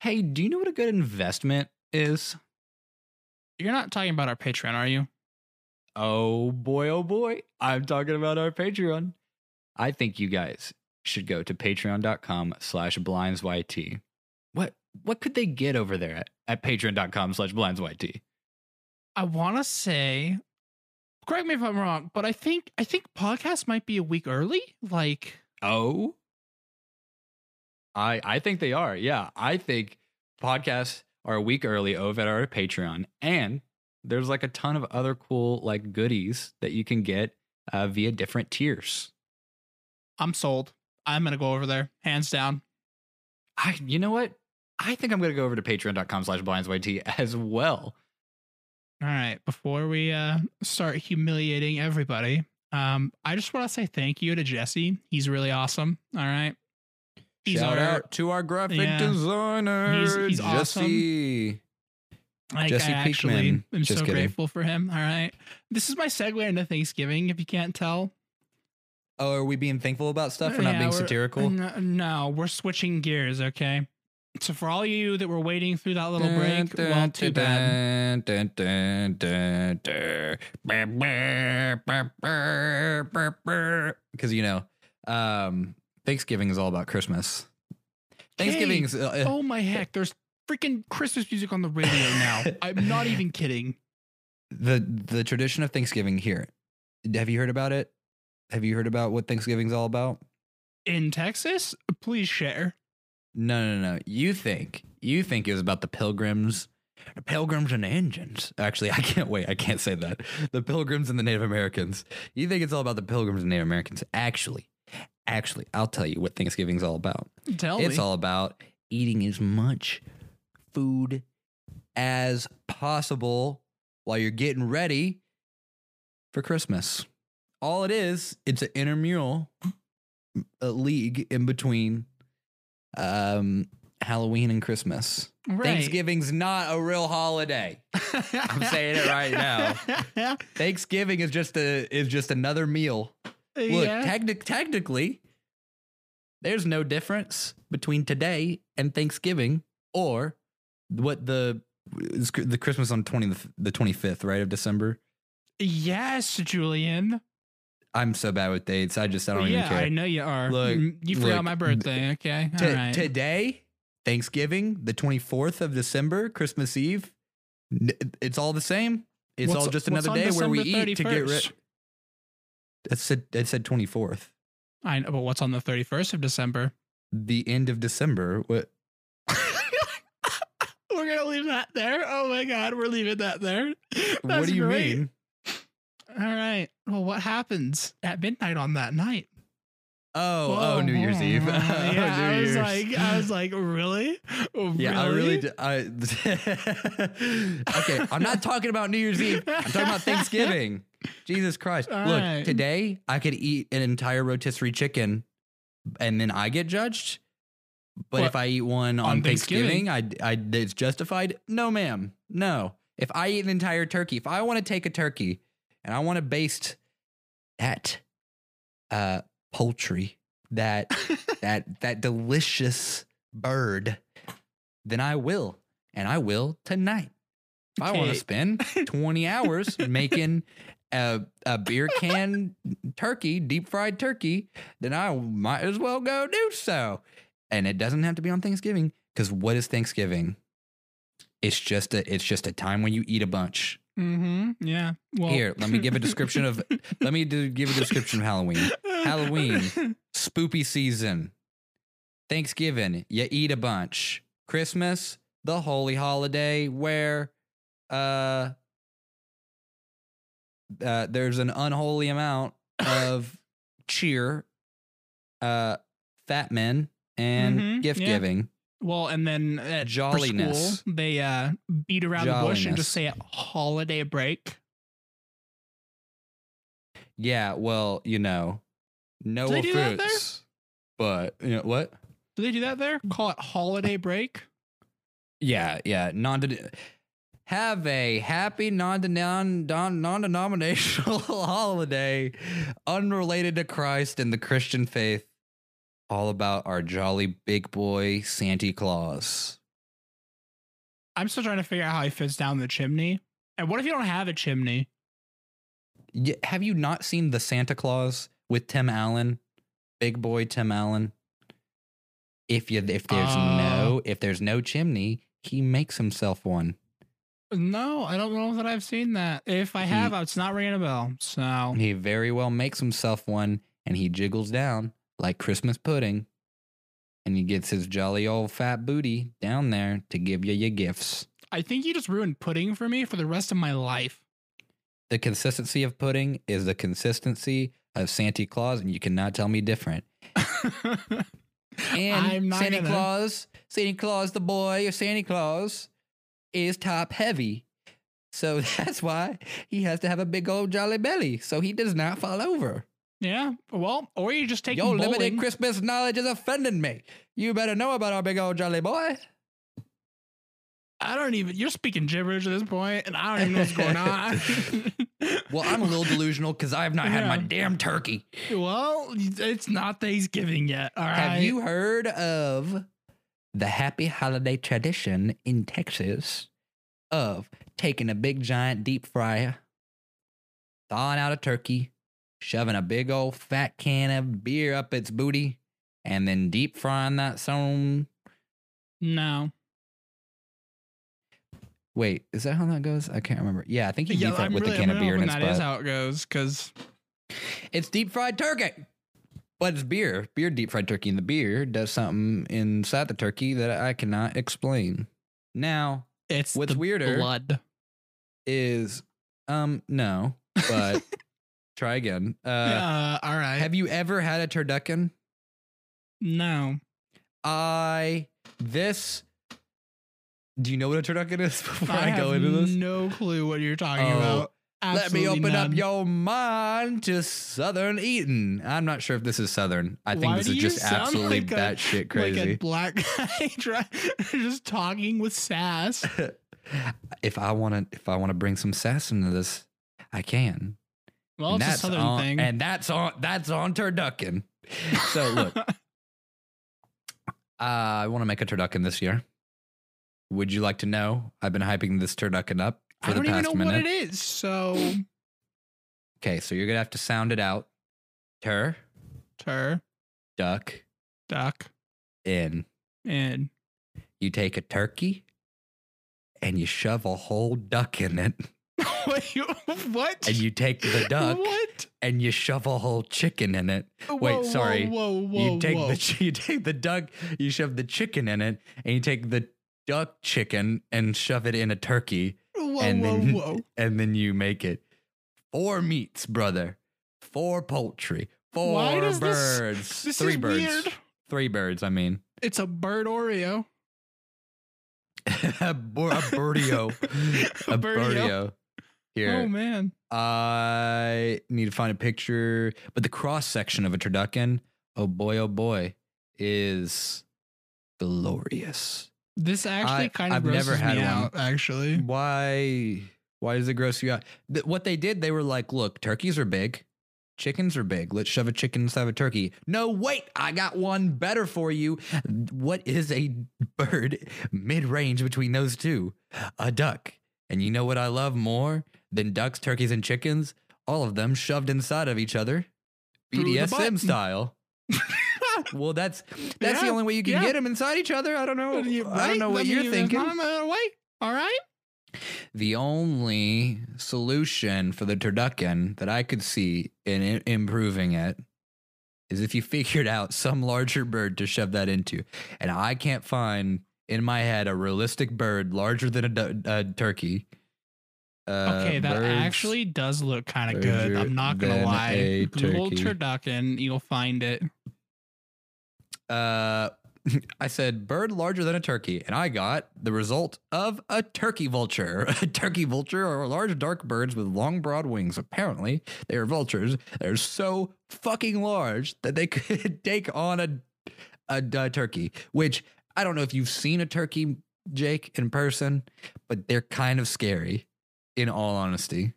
Hey, do you know what a good investment is? You're not talking about our Patreon, are you? Oh boy, oh boy. I'm talking about our Patreon. I think you guys should go to patreon.com slash blindsyt. What what could they get over there at, at patreon.com slash blindsyt? I want to say, correct me if I'm wrong, but I think I think podcast might be a week early. Like, Oh. I I think they are. Yeah. I think podcasts are a week early over at our Patreon. And there's like a ton of other cool like goodies that you can get uh, via different tiers. I'm sold. I'm gonna go over there, hands down. I you know what? I think I'm gonna go over to patreon.com slash blindsyt as well. All right, before we uh, start humiliating everybody, um, I just want to say thank you to Jesse. He's really awesome. All right. He's Shout our- out to our graphic Yeah. designer, He's- he's Jesse. Like, Jesse I actually Pinkman. am Just so kidding. grateful for him. All right. This is my segue into Thanksgiving, if you can't tell. Oh, are we being thankful about stuff? We're not being we're- satirical. No, no, we're switching gears, okay? So for all you that were waiting through that little break, well, too bad. Because you know, um, Thanksgiving is all about Christmas. Thanksgiving's uh, Oh my heck, there's freaking Christmas music on the radio now. I'm not even kidding. the the tradition of Thanksgiving here. Have you heard about it? Have you heard about what Thanksgiving's all about? In Texas, please share. No, no, no. You think you think it was about the pilgrims, the pilgrims and the Indians. Actually, I can't wait. I can't say that. The pilgrims and the Native Americans. You think it's all about the pilgrims and Native Americans? Actually, actually, I'll tell you what Thanksgiving's all about. Tell it's me. all about eating as much food as possible while you're getting ready for Christmas. All it is, it's an intramural a league in between um, Halloween and Christmas. right. Thanksgiving's not a real holiday. I'm saying it right now. Thanksgiving is just a is just another meal. Look, yeah. technic- technically, there's no difference between today and Thanksgiving or what the the Christmas on 20 the 25th, right, of December. yes, Julian. I'm so bad with dates. I just I don't yeah, even care. I know you are. Look, Mm, you forgot look, my birthday. Okay. T- All right. Today, Thanksgiving, the 24th of December, Christmas Eve, it's all the same. It's What's- all just another day where we December eat to get rid. 31st? It said it said 24th. I know, but what's on the 31st of December? The end of December. What? We're gonna leave that there. Oh my god, we're leaving that there. what do you great. mean? All right. Well, what happens at midnight on that night? Oh, oh, New Year's Eve. yeah, oh, I was Year's. like, I was like, really? yeah, I really. Do, I, okay, I'm not talking about New Year's Eve. I'm talking about Thanksgiving. Jesus Christ! All Look, right. today I could eat an entire rotisserie chicken, and then I get judged. But What? if I eat one on, On Thanksgiving, I, I, it's justified. No, ma'am. No. If I eat an entire turkey, if I want to take a turkey and I want to baste that uh, poultry, that that that delicious bird, then I will, and I will tonight. If I want to spend twenty hours making a a beer can turkey, deep fried turkey, then I might as well go do so. And it doesn't have to be on Thanksgiving because what is Thanksgiving? It's just a it's just a time when you eat a bunch. Mm-hmm. Yeah. Well, Here, let me give a description of let me do, give a description of Halloween. Halloween. Spoopy season. Thanksgiving, you eat a bunch. Christmas, the holy holiday where uh uh there's an unholy amount of cheer, uh fat men and Mhm, gift yeah. giving. Well, and then at Jolliness. school, they uh, beat around the bush and just say holiday break. Yeah, well, you know, no Do they do that there? offense. But you know what? Do they do that there? Call it holiday break. Yeah, yeah. Non have a happy non non non denominational holiday unrelated to Christ and the Christian faith. All about our jolly big boy Santa Claus. I'm still trying to figure out how he fits down the chimney. And what if you don't have a chimney? Y- Have you not seen the Santa Claus with Tim Allen, big boy Tim Allen? If you if there's Oh. no if there's no chimney, he makes himself one. No, I don't know that I've seen that. If I He- have, it's not ringing a bell. So He very well makes himself one, and he jiggles down like Christmas pudding, and he gets his jolly old fat booty down there to give you your gifts. I think you just ruined pudding for me for the rest of my life. The consistency of pudding is the consistency of Santa Claus, and you cannot tell me different. And Santa gonna- Claus, Santa Claus, the boy, or Santa Claus, is top heavy. So that's why he has to have a big old jolly belly so he does not fall over. Yeah. Well, or you just take Your limited. Christmas knowledge is offending me. You better know about our big old jolly boy. I don't even. You're speaking gibberish at this point, and I don't even know what's going on. Well, I'm a little delusional because I have not had my damn turkey. well, it's not Thanksgiving yet. All right. Have you heard of the happy holiday tradition in Texas of taking a big giant deep fryer, thawing out a turkey, shoving a big old fat can of beer up its booty, and then deep frying that some? No. Wait, is that how that goes? I can't remember. Yeah, I think you Yeah, deep fry it with really, a can I'm of beer in its that is butt. how it goes. Because It's deep fried turkey. But it's beer. Beer deep fried turkey. And the beer does something inside the turkey that I cannot explain. Now, it's What's the weirder- blood. is um no, but try again. Uh Uh, all right. have you ever had a turducken? no. I this do you know what a turducken is before I, I, go into this? no clue what you're talking Oh, about. Let me Absolutely open up none. your mind to Southern eating. I'm not sure if this is Southern. I think Why this is just absolutely like batshit Like a black guy try, just talking with sass. if I want to, if I want to bring some sass into this, I can. Well, and it's a that's southern on, thing. and that's on that's on turducken. So look, uh, I want to make a turducken this year. Would you like to know? I've been hyping this turducken up for I the don't even past know minute. what it is. So, Okay, so you're gonna have to sound it out. Tur, tur, duck, duck, in. and You take a turkey, and you shove a whole duck in it, Wait, what? and you take the duck, What? and you shove a whole chicken in it. Whoa, Wait, sorry. Whoa, whoa, you take whoa. the you take the duck, you shove the chicken in it, and you take the duck chicken and shove it in a turkey, whoa, and whoa, then- whoa. and then you make it four meats, brother, four poultry, four does this- birds, This three birds, weird. three birds. I mean, It's a bird Oreo. a, bur- a birdio, a A birdio. Here, Oh man. I need to find a picture, but the cross section of a turducken, oh boy, oh boy, is glorious. This actually I- kind of I've grosses never had me one. out. Actually, Why? Why does it gross you out? Th- what they did, they were like, look, turkeys are big, chickens are big. Let's shove a chicken inside of a turkey. No, wait, I got one better for you. What is a bird mid range between those two? A duck. And you know what I love more than ducks, turkeys, and chickens? All of them shoved inside of each other, Through the butt. BDSM style. well, that's that's the only way you can yeah. get them inside each other. I don't know. I don't know what you're thinking. Uh, wait, all right. The only solution for the turducken that I could see in i- improving it is if you figured out some larger bird to shove that into. And I can't find in my head a realistic bird larger than a, du- a turkey. Uh, Okay, that birds- actually does look kind of good. I'm not gonna lie. Google turducken, you'll find it. Uh, I said bird larger than a turkey, and I got the result of a turkey vulture. A turkey vulture are large, dark birds with long, broad wings. Apparently, they are vultures. They're so fucking large that they could take on a, a, a turkey. Which I don't know if you've seen a turkey, Jake, in person, but they're kind of scary. In all honesty,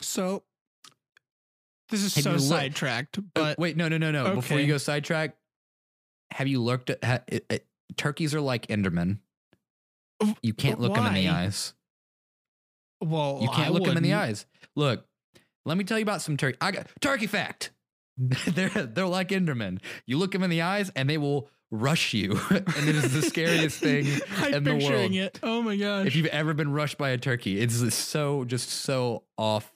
So this is Have so looked- sidetracked, Uh, but wait, no, no, no, no. Before you go sidetrack, have you looked at ha, it, it- turkeys are like Endermen. You can't look them in the eyes. Well, You can't I look them in the eyes. Look, let me tell you about some turkey. I got turkey fact. they're they're like Endermen. You look them in the eyes and they will rush you, and it is the scariest thing I'm in the picturing world. it. Oh my gosh. If you've ever been rushed by a turkey, it's so just so off.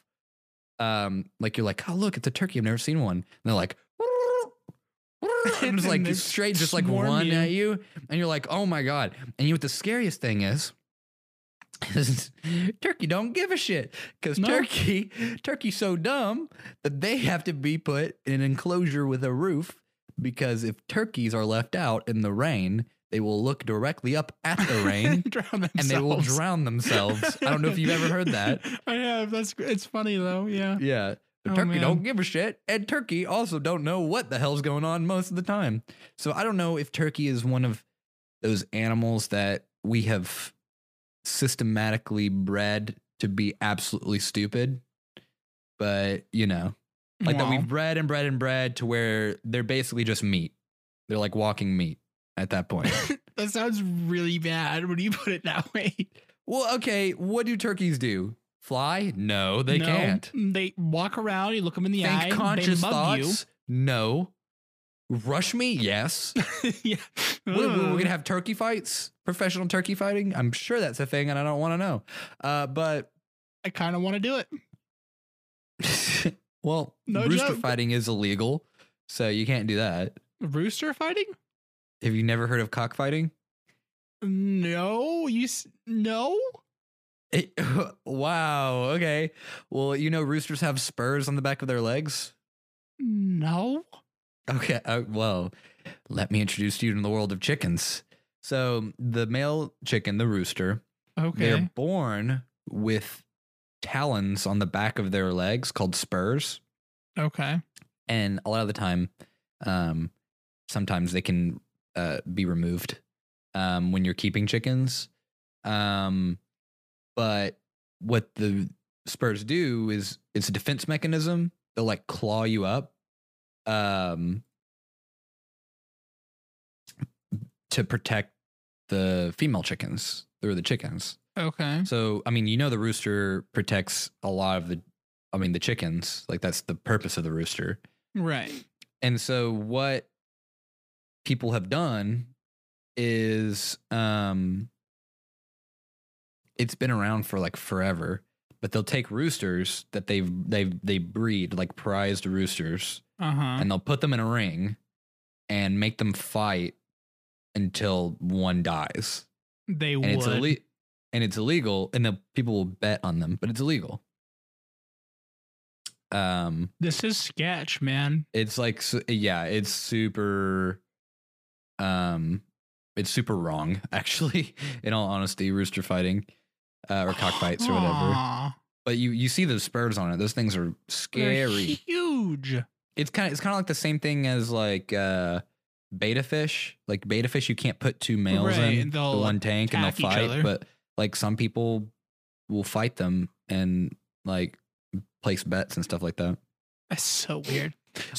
Um, like you're like, oh look, it's a turkey. I've never seen one. And they're like, and just like straight, just like one you. at you, and you're like, oh my god. And you, what the scariest thing is, is turkey don't give a shit because No. turkey, turkey's so dumb that they have to be put in an enclosure with a roof because if turkeys are left out in the rain, they will look directly up at the rain and they will drown themselves. I don't know if you've ever heard that. I have. That's it's funny though. Yeah. Yeah. The Oh, turkey man. don't give a shit, and turkey also don't know what the hell's going on most of the time. So I don't know if turkey is one of those animals that we have systematically bred to be absolutely stupid, but you know, like that we've bred and bred and bred to where they're basically just meat. They're like walking meat at that point. that sounds really bad when you put it that way. well, okay, what do turkeys do? Fly? No, they No, can't. They walk around. You look them in the eye. Think conscious they mug thoughts? No. Rush me? Yes. you. yeah. What, we're Ugh. gonna have turkey fights, professional turkey fighting. I'm sure that's a thing, and I don't want to know. Uh, but I kind of want to do it. Well, No rooster joke. fighting is illegal, so you can't do that. Rooster fighting? Have you never heard of cockfighting? No. You s- no. It, wow. Okay. Well, you know roosters have spurs on the back of their legs. No. Okay. Uh, well, let me introduce you to the world of chickens. So the male chicken, the rooster, Okay. They're born with talons on the back of their legs called spurs. Okay. And a lot of the time, um, sometimes they can uh, be removed um, when you're keeping chickens. Um, but what the spurs do is it's a defense mechanism. They'll like claw you up um, to protect the female chickens through the chickens. Okay. So, I mean, you know, the rooster protects a lot of the, I mean, the chickens. Like, that's the purpose of the rooster. Right. And so, what people have done is, um, it's been around for like forever, but they'll take roosters that they've, they've, they breed like prized roosters Uh huh. and they'll put them in a ring and make them fight until one dies They and would. it's and it's illegal and the people will bet on them but it's illegal. Um This is sketch, man. it's like yeah it's super um it's super wrong actually in all honesty rooster fighting uh, or cockfights or whatever. But you you see the spurs on it those things are they're scary. Huge. it's kind of it's kind of like the same thing as like uh betta fish. Like betta fish you can't put two males Right, in the one tank and they'll fight but like some people will fight them and like place bets and stuff like that That's so weird.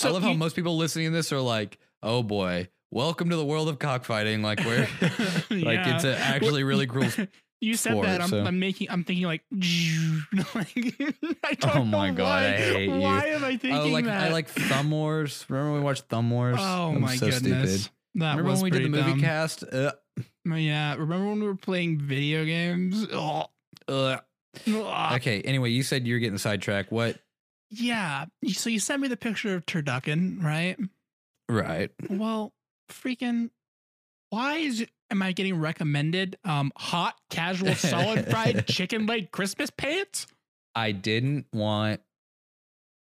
i love how most people listening to this are like oh boy welcome to the world of cockfighting like where like it's a actually really cruel You said sport, that. I'm, so- I'm making. I'm thinking like. like Oh my God, Why, I hate you. why am I thinking oh like that? i like thumb wars remember when we watched thumb wars Oh I'm my so goodness. stupid That remember when we did the movie dumb. cast uh, Yeah. Remember when we were playing video games? Oh. Ugh. okay anyway you said you're getting sidetracked what Yeah. So you sent me the picture of turducken, right? right Well, freaking. Why is am I getting recommended um hot casual solid fried chicken leg Christmas pants? I didn't want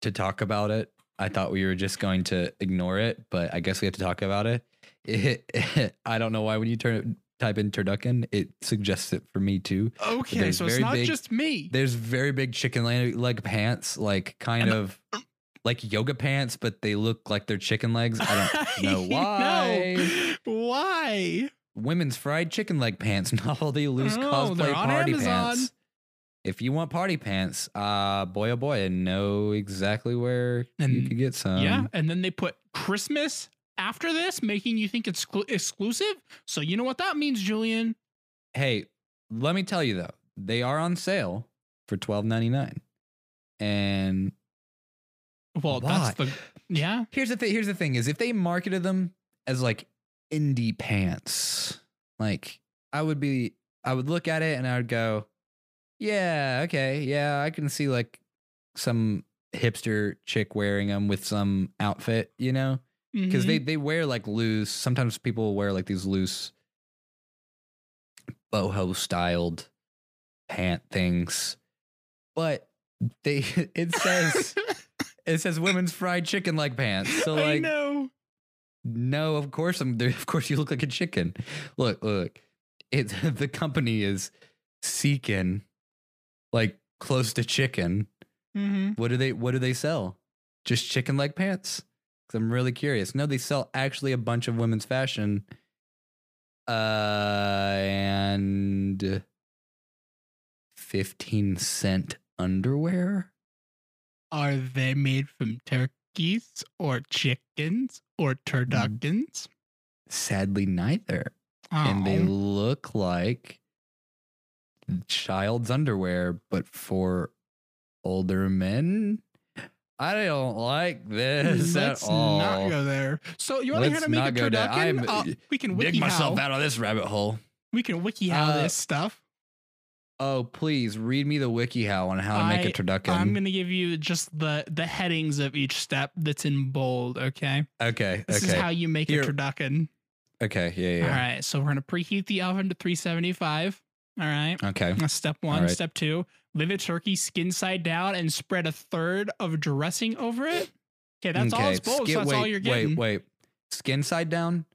to talk about it. I thought we were just going to ignore it, but I guess we have to talk about it. It- I don't know why when you turn it, type in turducken, it suggests it for me too. Okay, so it's not big- just me. There's very big chicken leg, pants, like kind And- of like yoga pants, but they look like they're chicken legs. I don't know why. No. Why? Women's fried chicken leg pants, the loose Oh, cosplay on party Amazon. pants. If you want party pants, uh boy oh boy, I know exactly where and, you could get some. yeah, and then they put Christmas after this, making you think it's exclu- exclusive. So you know what that means, Julian? hey, let me tell you though, they are on sale for twelve ninety nine. And Well, that's the yeah. here's the thing. Here's the thing: is if they marketed them as like indie pants, like I would be, I would look at it and I would go, yeah, okay, yeah, I can see like some hipster chick wearing them with some outfit, you know, because Mhm. they they wear like loose. Sometimes people wear like these loose boho styled pant things, but they it says it says women's fried chicken like pants. So like know. no, of course I'm there. Of course you look like a chicken. Look, look. It the company is seeking like close to chicken. hmm What do they what do they sell? Just chicken leg pants? Cuz I'm really curious. No, they sell actually a bunch of women's fashion uh and 15 cent underwear? Are they made from turkeys or chickens or turduckens? Sadly neither. and they Oh. look like child's underwear, but for older men. I don't like this Let's at all. not go there. So you want to hear to make a turducken? Uh, we can Dig wiki myself how. out of this rabbit hole. We can wiki how Uh, this stuff. Oh, please read me the wiki how on how to make a turducken. I'm gonna give you just the the headings of each step that's in bold. Okay, okay, this okay, is how you make Here- a turducken. okay, yeah, yeah. All right, so we're gonna preheat the oven to 375. All right, Okay, that's step one. right. Step two: leave the turkey skin side down and spread a third of dressing over it. Okay, that's all it's bold. Skin- so that's wait, all you're getting. Wait, wait. Skin side down.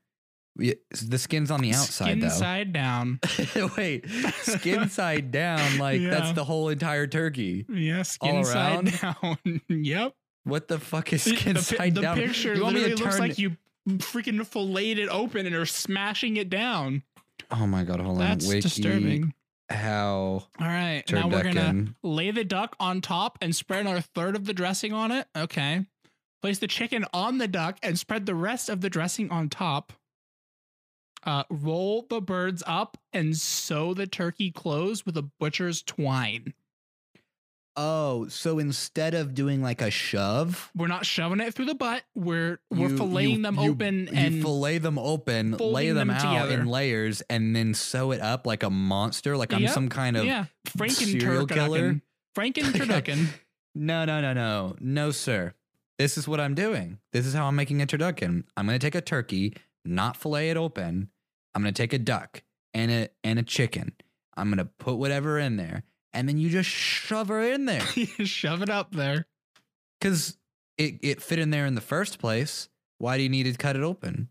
The skin's on the outside skin though. side down. Wait, skin side down, like Yeah. that's the whole entire turkey. Yeah, skin All side around? down. yep. What the fuck is skin the, side the down? picture you want me to looks turn? like you freaking filleted it open and are smashing it down. Oh my god, hold on. That's Wiki disturbing. How All right, now we're gonna lay the duck on top and spread another third of the dressing on it. Okay. Place the chicken on the duck and spread the rest of the dressing on top. Uh, roll the birds up and sew the turkey closed with a butcher's twine. Oh, so instead of doing like a shove, We're not shoving it through the butt. We're we're you- filleting you- them you- open and fillet them open, lay them, them out together. in layers, and then sew it up like a monster, like I'm some kind of yeah, Franken serial killer? Franken turducken. No, no, no, no, no, sir. This is what I'm doing. This is how I'm making a turducken. I'm gonna take a turkey, not fillet it open. I'm gonna take a duck and a and a chicken. I'm gonna put whatever in there, and then you just shove her in there Shove it up there. because it it fit in there in the first place. Why do you need to cut it open?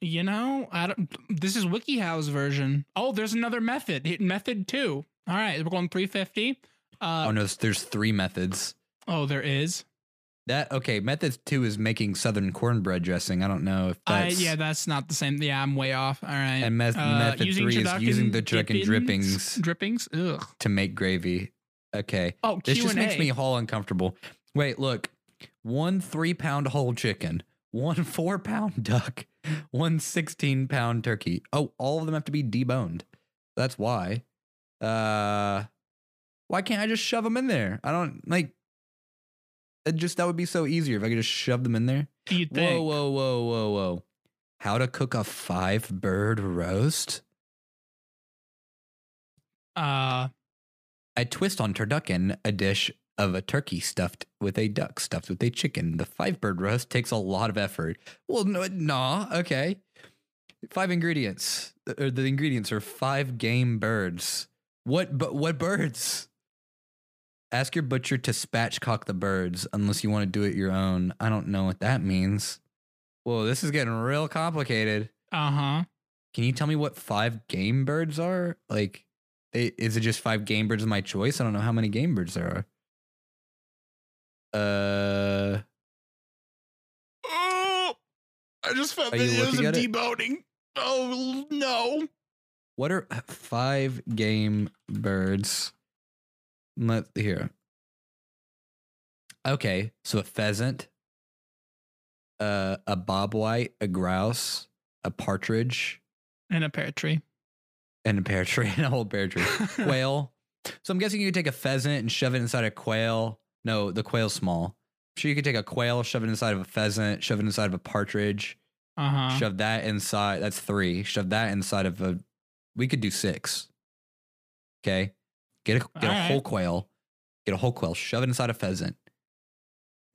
You know, I don't. This is WikiHow's version. Oh, there's another method. Hit method two. All right, we're going 350. Uh, oh no, there's, there's three methods. oh, there is. That okay? Method two is making southern cornbread dressing. I don't know if that's yeah, that's not the same. Yeah, I'm way off. All right. and meth- Uh, method three is using the chicken drippings Drippings. Ugh. to make gravy. Okay. Oh, This Q just makes me all uncomfortable. Wait, look. One three pound whole chicken, one four pound duck, one 16 pound turkey. Oh, all of them have to be deboned. That's why. Uh, why can't I just shove them in there? I don't like. It just that would be so easier if I could just shove them in there. You think? Whoa, whoa, whoa, whoa, whoa! How to cook a five bird roast? Uh, I twist on turducken a dish of a turkey stuffed with a duck stuffed with a chicken. The five bird roast takes a lot of effort. Well, no, nah, okay. Five ingredients. Or the ingredients are five game birds. What? But what birds? Ask your butcher to spatchcock the birds unless you want to do it your own. I don't know what that means. Whoa, this is getting real complicated. uh huh. Can you tell me what five game birds are? Like, i- is it just five game birds of my choice? I don't know how many game birds there are. Uh, Oh, I just found videos of at it? deboning. Oh no. what are five game birds? Let here. Okay, so a pheasant, uh, a bobwhite, a grouse, a partridge, And a pear tree. and a pear tree and a whole pear tree. Quail. So I'm guessing you could take a pheasant and shove it inside a quail. No, the quail's small. I'm sure you could take a quail, shove it inside of a pheasant, shove it inside of a partridge, Uh huh. shove that inside. That's three. Shove that inside of a. We could do six. Okay, get a get a All whole right. quail, get a whole quail, shove it inside a pheasant.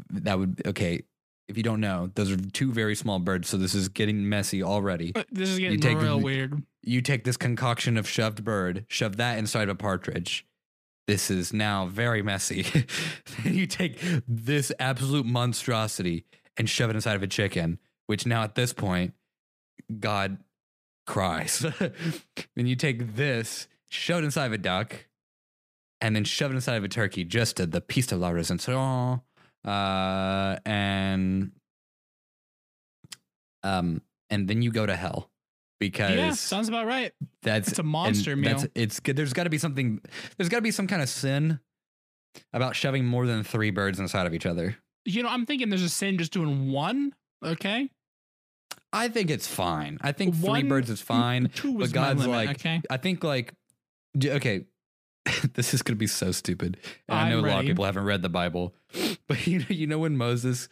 That would okay. If you don't know, those are two very small birds, so this is getting messy already. Uh, this is getting take real weird. You take this concoction of shoved bird, shove that inside of a partridge. This is now very messy. then you take this absolute monstrosity and shove it inside of a chicken, which now at this point, God cries. then you take this, shove it inside of a duck, and then shove it inside of a turkey, just the piece de la resistance. Uh, and um, and then you go to hell because Yeah, sounds about right. that's It's a monster meal. That's, it's good. There's got to be something. There's got to be some kind of sin about shoving more than three birds inside of each other. You know, I'm thinking there's a sin just doing one. Okay, I think it's fine. I think three birds is fine. Two was but God's limit, like, okay. I think like, okay, this is gonna be so stupid. And I know a lot of people haven't read the Bible, but you know, you know when Moses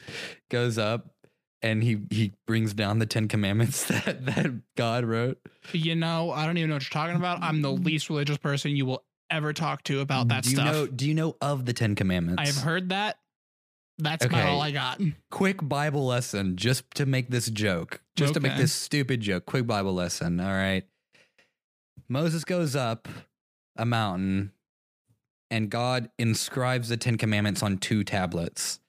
goes up and he he brings down the Ten Commandments that that God wrote. You know, I don't even know what you're talking about. I'm the mm-hmm. least religious person you will ever talk to about that do you stuff. know? Do you know of the Ten Commandments? I've heard that. That's about all I got. quick Bible lesson just to make this joke, just to make this stupid joke. Quick Bible lesson. All right. Moses goes up a mountain and God inscribes the Ten Commandments on two tablets.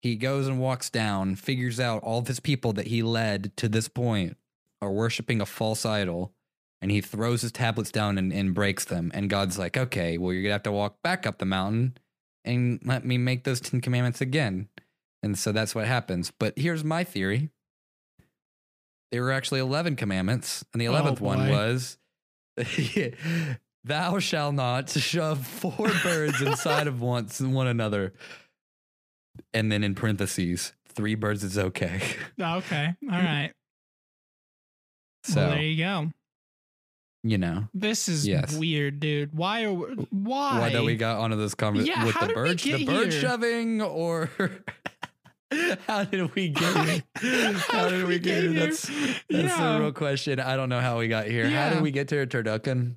He goes and walks down, figures out all of his people that he led to this point are worshiping a false idol, and he throws his tablets down and, and breaks them. And God's like, okay, well, you're going to have to walk back up the mountain and let me make those Ten Commandments again. And so that's what happens. But here's my theory. There were actually 11 commandments, and the Oh, 11th one boy. was thou shalt not shove four birds inside of once one another. And then in parentheses, three birds is okay. Oh, okay. All right. So, well, there you go. you know, This is Yes. weird, dude. Why are we, why? why that we got onto this conversation Yeah, with the birds, the bird shoving, or how did we get here? How did we get here? That's That's yeah. the real question. I don't know how we got here. How did we get to a turducken?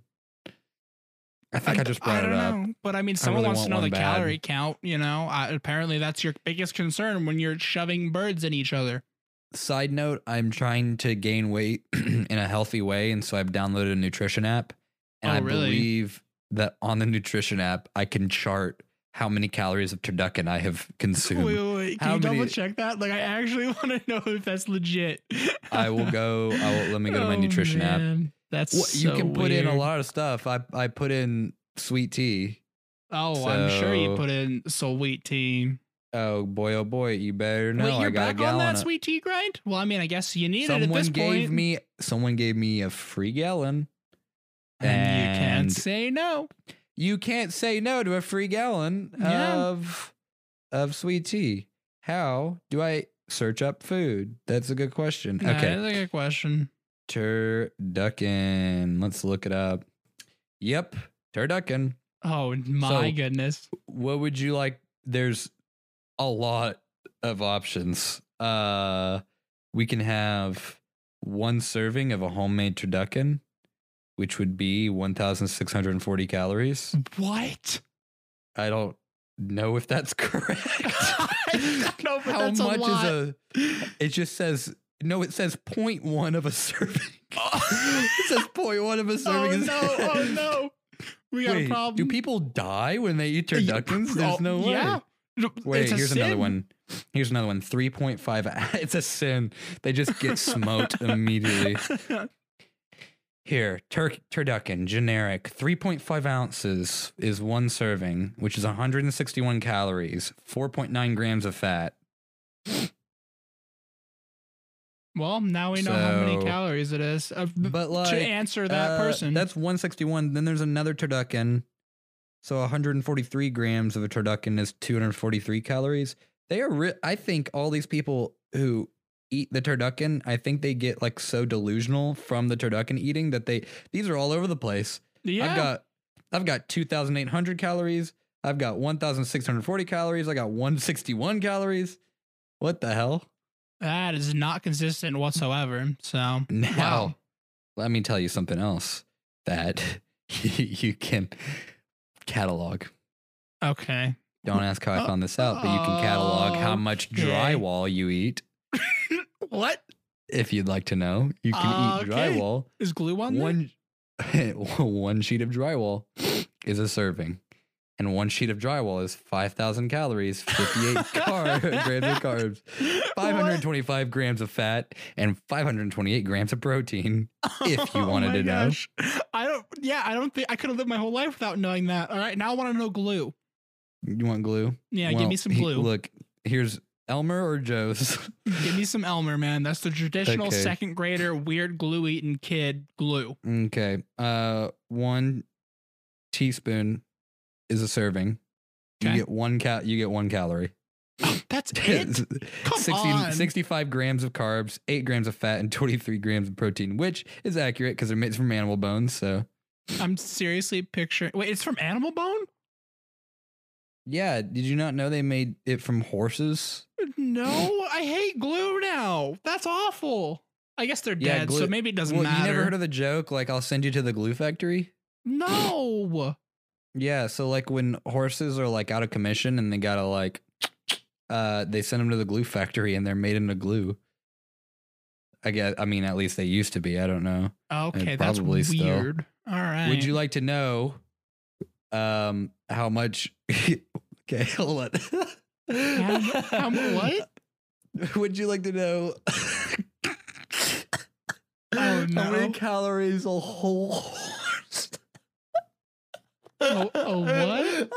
I think I, just brought I don't it up. know, but I mean, someone really wants to know the bad. calorie count. You know, uh, apparently that's your biggest concern when you're shoving birds in each other. Side note: I'm trying to gain weight in a healthy way, and so I've downloaded a nutrition app, and Oh, I really? believe that on the nutrition app I can chart how many calories of turducken I have consumed. Wait, wait, wait. Can How you double check that? Like, I actually want to know if that's legit. I will go. I will. Let me go to my Oh, nutrition app. That's What, you so can put in a lot of stuff. I I put in sweet tea. Oh, I'm sure you put in sweet tea. Oh boy, oh boy, you better know. Wait, you're back a on that of- sweet tea grind? Well, I mean, I guess you need it at someone this gave point. me someone gave me a free gallon and you can't say no. you can't say no to a free gallon Yeah. of of sweet tea how do i search up food that's a good question okay that's a good question. Turducken. Let's look it up. Yep turducken. Oh my So- goodness. what would you like? There's a lot of options. Uh we can have one serving of a homemade turducken which would be 1640 calories. What? i don't know if that's correct. I don't know, but how that's a much lot. is a it just says no it says 0.1 of a serving it says 0.1 of a oh, serving. Oh no! Oh no! We got Wait, a problem. do people die when they eat turduckens there's Oh, no way Yeah. Wait, here's another one. Here's another one. 3.5. It's a sin. They just get smote immediately. Here, tur- turducken, generic. 3.5 ounces is one serving, which is 161 calories, 4.9 grams of fat. Well, now we know how many calories it is. Uh, But like, to answer that uh, person, That's 161. Then there's another turducken. So 143 grams of a turducken is 243 calories. They are, ri- I think, all these people who eat the turducken, I think they get like so delusional from the turducken eating that they these are all over the place. Yeah. I've got I've got 2,800 calories. I've got 1,640 calories. I got 161 calories. What the hell? That is not consistent whatsoever. So Now, Wow. let me tell you something else that you can catalog. okay. Don't ask how I Uh, found this out, but you can catalog how much drywall you eat. What If you'd like to know, you can eat Okay. drywall. is glue on there? One one sheet of drywall is a serving. And one sheet of drywall is 5,000 calories, 58 car- grams of carbs, 525 grams of fat, and 528 grams of protein. if you Oh wanted my to know. I don't. Yeah, I don't think I could have lived my whole life without knowing that. All right, now I want to know glue. You want glue? Yeah, give me some he- glue. look, here's Elmer or Joe's. Give me some Elmer, man. That's the traditional Okay. second grader weird glue eating kid glue. okay. Uh, one teaspoon is a serving. Okay. You get one cal. You get one calorie. That's it. Come 60 on. 65 grams of carbs, 8 grams of fat, and 23 grams of protein, which is accurate because they're made from animal bones. So, I'm seriously picturing. Wait, it's from animal bone? yeah, did you not know they made it from horses? No, I hate glue now. That's awful. I guess they're Yeah, dead, glue- so maybe it doesn't Well, matter. you never heard of the joke, like, I'll send you to the glue factory? no. Yeah, so, like, when horses are, like, out of commission and they gotta, like, uh, they send them to the glue factory and they're made into glue. I guess, I mean, at least they used to be. I don't know. Okay, that's probably still. weird. All right. Would you like to know um how much Okay, hold on. How mu- how what? Would you like to know Oh, how many calories a whole A- a what?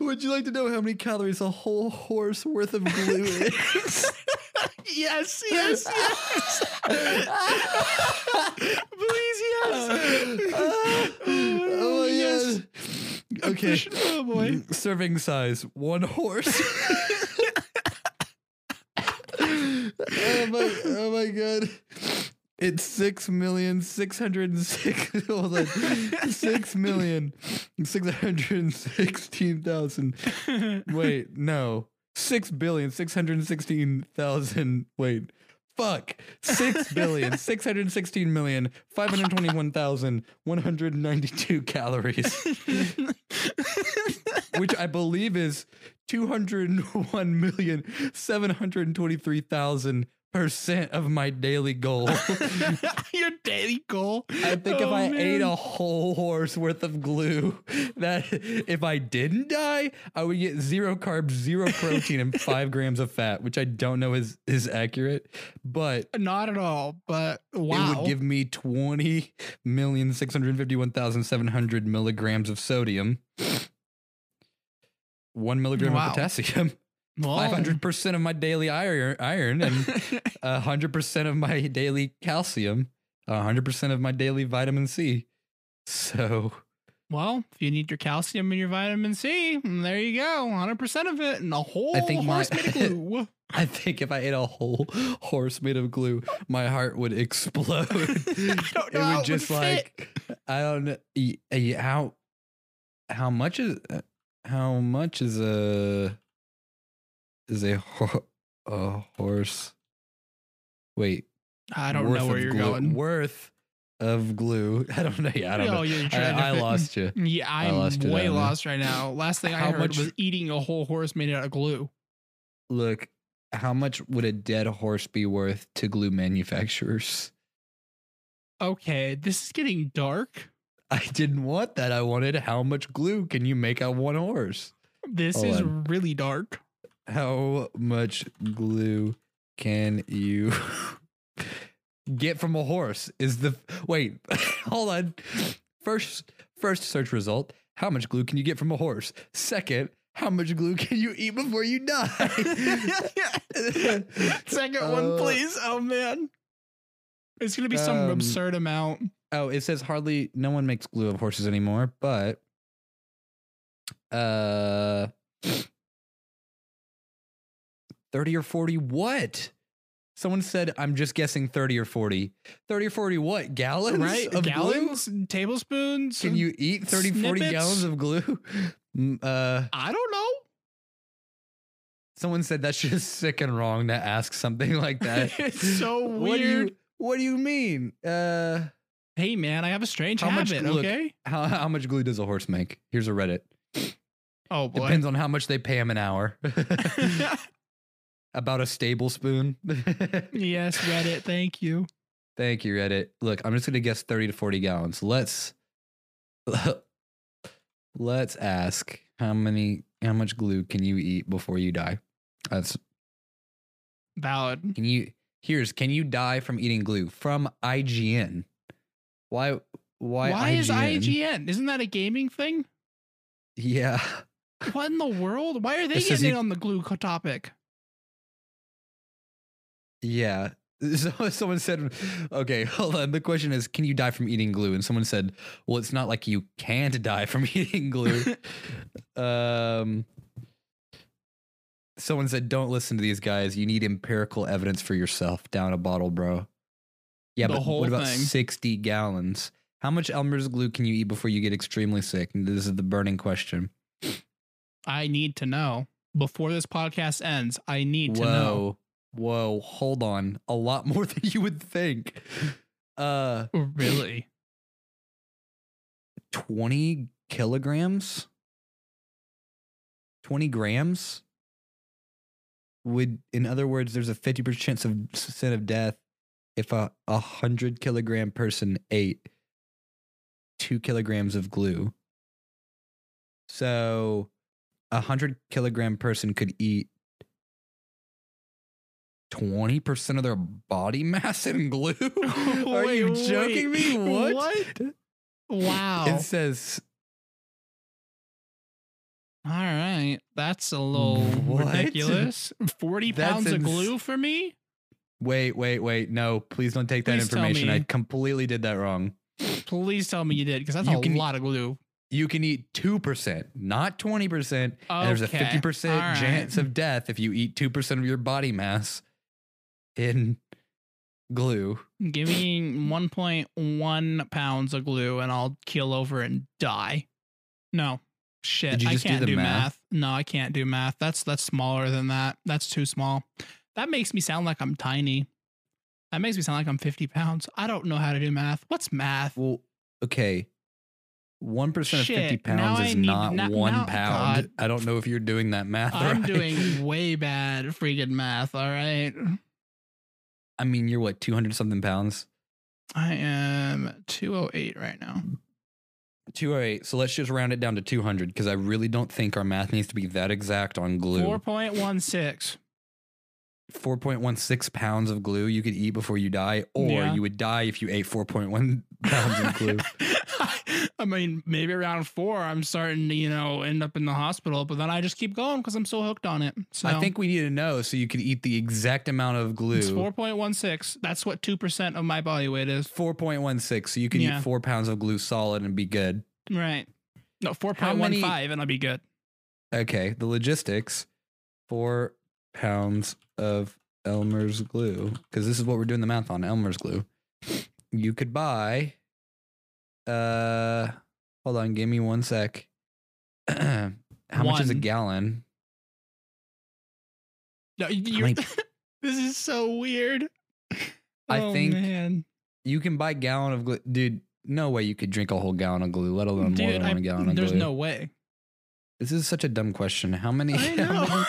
Would you like to know how many calories a whole horse worth of glue is? yes, yes, yes. Please, yes. oh, oh my yes. Okay. Oh boy. Serving size, one horse. oh my oh my god. It's six million six hundred and six hold on. Six million six hundred and sixteen thousand. Wait, no. Six billion six hundred and sixteen thousand wait. Fuck. Six billion six hundred sixteen million five hundred twenty-one thousand one hundred ninety-two calories which I believe is 201,723,000 percent of my daily goal. Your daily goal. I think if Oh, I ate a whole horse worth of glue, that if I didn't die, I would get zero carbs, zero protein, and five grams of fat, which I don't know is is accurate, but Not at all, but wow. it would give me 20,651,700 milligrams of sodium, one milligram Wow. of potassium. Well, Five hundred percent of my daily iron, iron, and hundred percent of my daily calcium, hundred percent of my daily vitamin C. So well, if you need your calcium and your vitamin C, there you go. 100% of it and a whole I think my- horse made of glue. I think if I ate a whole horse made of glue, my heart would explode. don't know it would would just fit. like I don't know how how much is uh, how much is a is a ho- a horse. Wait, I don't know where you're glue- going. Worth of glue. I don't know. Yeah, I don't Oh, know. you're I, trying to I lost you. Yeah, I I'm lost you way lost right now. Last thing I How heard much- was eating a whole horse made out of glue. Look, how much would a dead horse be worth to glue manufacturers? Okay, this is getting dark. I didn't want that. I wanted how much glue can you make out one horse? This Hold is on. really dark. How much glue can you get from a horse? Is the wait, hold on. First first search result, how much glue can you get from a horse? Second, how much glue can you eat before you die? Second one, Uh, please. Oh man. It's gonna be some Um, absurd amount. Oh, it says hardly no one makes glue of horses anymore, but uh 30 or 40 what? Someone said, I'm just guessing 30 or 40. 30 or 40 what? Gallons? right? Of glue? Gallons, tablespoons. Can you eat 30, 40 gallons of glue? Uh, I don't know. someone said that's just sick and wrong to ask something like that. it's so What do you weird. What do you mean? Uh, Hey man, I have a strange How much habit. glue- Okay. how how much glue does a horse make? Here's a Reddit. Oh boy. Depends on how much they pay him an hour. About a stable spoon. yes, Reddit. Thank you. Thank you, Reddit. Look, I'm just gonna guess 30 to 40 gallons. Let's let's ask how many how much glue can you eat before you die? That's Valid. can you here's can you die from eating glue from IGN? Why why, Why, is IGN? Isn't that a gaming thing? Yeah. What in the world? Why are they says getting in on the glue topic? Yeah. So someone said, okay, hold on. The question is, can you die from eating glue? And someone said, well, it's not like you can't die from eating glue. um, someone said, don't listen to these guys. You need empirical evidence for yourself. Down a bottle, bro. Yeah, The but what about thing. 60 gallons? How much Elmer's glue can you eat before you get extremely sick? And this is the burning question. I need to know before this podcast ends. I need to know. Whoa. Hold on. A lot more than you would think. Uh, Really? 20 kilograms 20 grams would in other words there's a 50% chance of percent of death if a 100 kilogram person ate 2 kilograms of glue so a 100 kilogram person could eat 20% of their body mass in glue are you joking wait, me what What? Wow. it says All right. That's a little What? ridiculous. 40 That's pounds of glue for me? Wait, wait, wait. No, please don't take that Please information. I completely did that wrong. Please tell me you did because that's You a can- lot of glue. You can eat 2%, not 20%. And there's a 50% All right. chance of death if you eat 2% of your body mass in glue. Give me 1.1 pounds of glue and I'll keel over and die. No. Shit. I do can't the do, math? math. No, I can't do math. That's that's smaller than that. That's too small. That makes me sound like I'm tiny. That makes me sound like I'm 50 pounds. I don't know how to do math. What's math? Well, okay. 1% of 50 Shit, now pounds I is need- not now- one now- pound. God. I don't know if you're doing that math I'm right. doing way bad freaking math. All right. I mean, you're what, 200 something pounds? I am 208 right now. 208. So let's just round it down to 200 because I really don't think our math needs to be that exact on glue. 4.16. 4.16 pounds of glue you could eat before you die, or Yeah. you would die if you ate 4.1 pounds of glue. I mean, maybe around four, I'm starting to, you know, end up in the hospital, but then I just keep going because I'm so hooked on it. So I think we need to know so you could eat the exact amount of glue. it's 4.16. That's what 2% of my body weight is. 4.16. So you can Yeah. eat four pounds of glue solid and be good. Right. No, 4.15 many- and I'll be good. Okay. The logistics four pounds of Elmer's glue, because this is what we're doing the math on Elmer's glue. You could buy, uh, hold on, give me one sec. How much is a gallon? No, you, many- this is so weird. I oh, think- man. You can buy gallon of glue, dude. No way you could drink a whole gallon of glue, let alone more than I- one gallon of there's glue. no way. This is such a dumb question. How many, how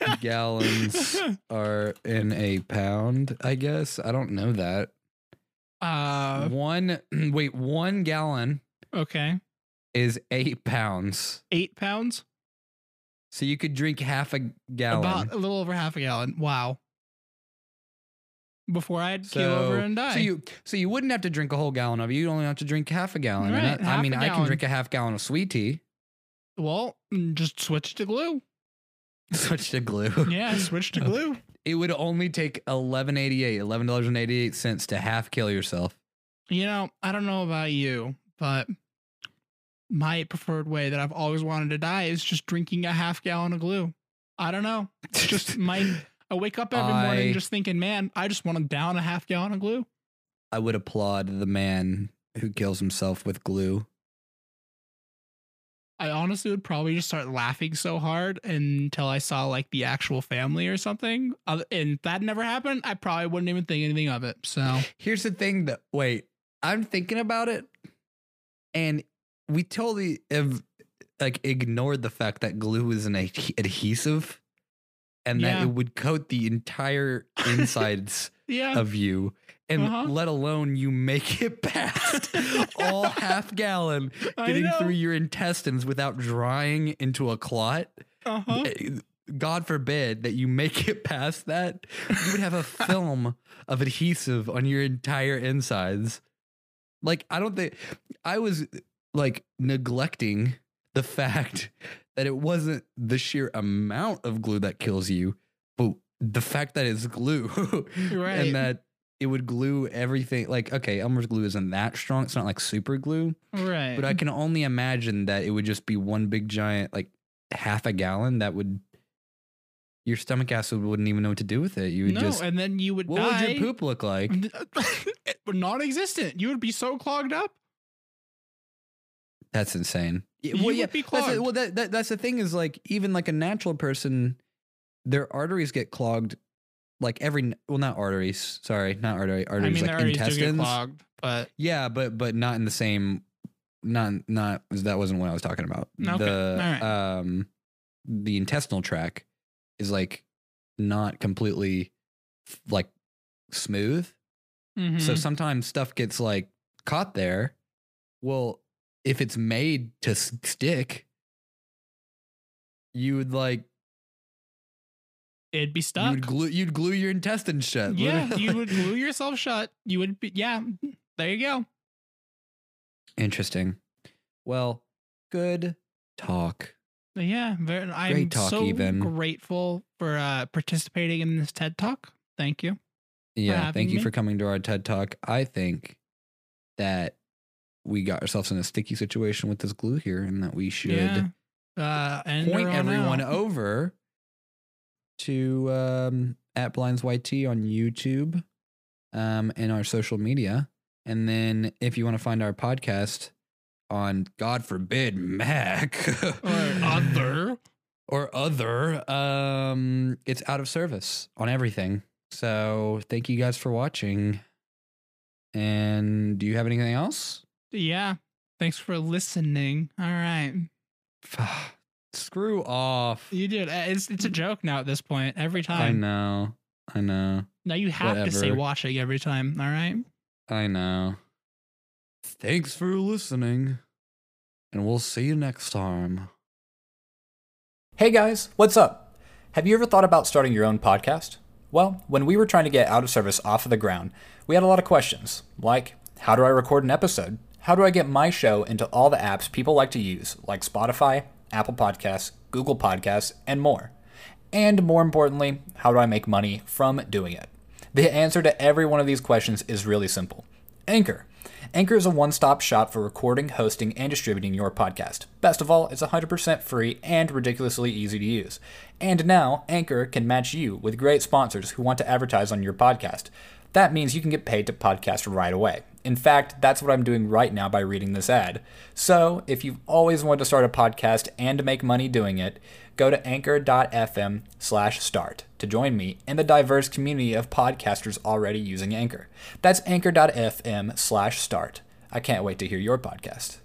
many gallons are in a pound? I guess I don't know that. Uh, one, wait, one gallon okay. is eight pounds. Eight pounds? So you could drink half a gallon. About a little over half a gallon. Wow. Before I'd so, keel over and die. so you so you wouldn't have to drink a whole gallon of it. You'd only have to drink half a gallon. Right, I, I mean, I can drink a half gallon of sweet tea. well, mm, just switch to glue. Switch to glue. Yeah, switch to glue. It would only take eleven eighty eight, eleven dollars and eighty eight cents to half kill yourself. You know, I don't know about you, but my preferred way that I've always wanted to die is just drinking a half gallon of glue. I don't know. Just my I wake up every morning just thinking, man, I just want to down a half gallon of glue. I would applaud the man who kills himself with glue. I honestly would probably just start laughing so hard until I saw like the actual family or something. And that never happened, I probably wouldn't even think anything of it. So Here's the thing that wait, I'm thinking about it, and we totally have like ignored the fact that glue is an adhe- adhesive, and Yeah. that it would coat the entire insides yeah, of you, and Uh-huh. let alone you make it past all half gallon getting through your intestines without drying into a clot. Uh-huh. Eh, God forbid that you make it past that. You would have a film of adhesive on your entire insides. Like, I don't think I was like neglecting the fact that it wasn't the sheer amount of glue that kills you, but the fact that it's glue Right. and that it would glue everything. Like, okay, Elmer's glue isn't that strong. It's not like super glue, Right. but I can only imagine that it would just be one big giant, like half a gallon that would. Your stomach acid wouldn't even know what to do with it. You would no, just. and then you would What die. would your poop look like? Eh, non-existent. You would be so clogged up. That's insane. Yeah, You well, would yeah, be that's the- clogged. well, that, that that's the thing is like even like a natural person, their arteries get clogged, like every well not arteries. Sorry, not artery arteries I mean, like arteries intestines. clogged, but Yeah, but but not in the same. Not not that wasn't what I was talking about. Okay, The alright. um, the intestinal tract is like not completely like smooth. Mhm. So sometimes stuff gets like caught there. Well, if it's made to stick, you would like it'd be stuck. you stuck. would glue you'd glue your intestines shut. yeah, literally. you would glue yourself shut. You would be. Yeah, there you go. Interesting. Well, good talk. Yeah, very, I'm Great talk, so even. grateful for uh, participating in this TED Talk. Thank you. Yeah, thank you me. for coming to our TED Talk. I think that we got ourselves in a sticky situation with this glue here, and that we should Yeah. Uh, and point everyone out. over to um, at Blinds YT on YouTube um, and our social media. And then if you want to find our podcast on God forbid Mac or other. or other, um, it's out of service on everything. So thank you guys for watching. And do you have anything else? Yeah. Thanks for listening. All right. Screw off. You did. Uh, It's it's a joke now at this point. Every time. I know. I know. Now you have to say watching every time. All right. I know. Thanks for listening. And we'll see you next time. Hey guys, what's up? Have you ever thought about starting your own podcast? Well, when we were trying to get out of service off of the ground, we had a lot of questions, like how do I record an episode? How do I get my show into all the apps people like to use, like Spotify, Apple Podcasts, Google Podcasts, and more? And more importantly, how do I make money from doing it? The answer to every one of these questions is really simple Anchor. Anchor is a one stop shop for recording, hosting, and distributing your podcast. Best of all, it's 100% free and ridiculously easy to use. And now, Anchor can match you with great sponsors who want to advertise on your podcast. That means you can get paid to podcast right away. In fact, that's what I'm doing right now by reading this ad. So, if you've always wanted to start a podcast and make money doing it, go to anchor.fm slash start to join me in the diverse community of podcasters already using Anchor. That's anchor.fm slash start. I can't wait to hear your podcast.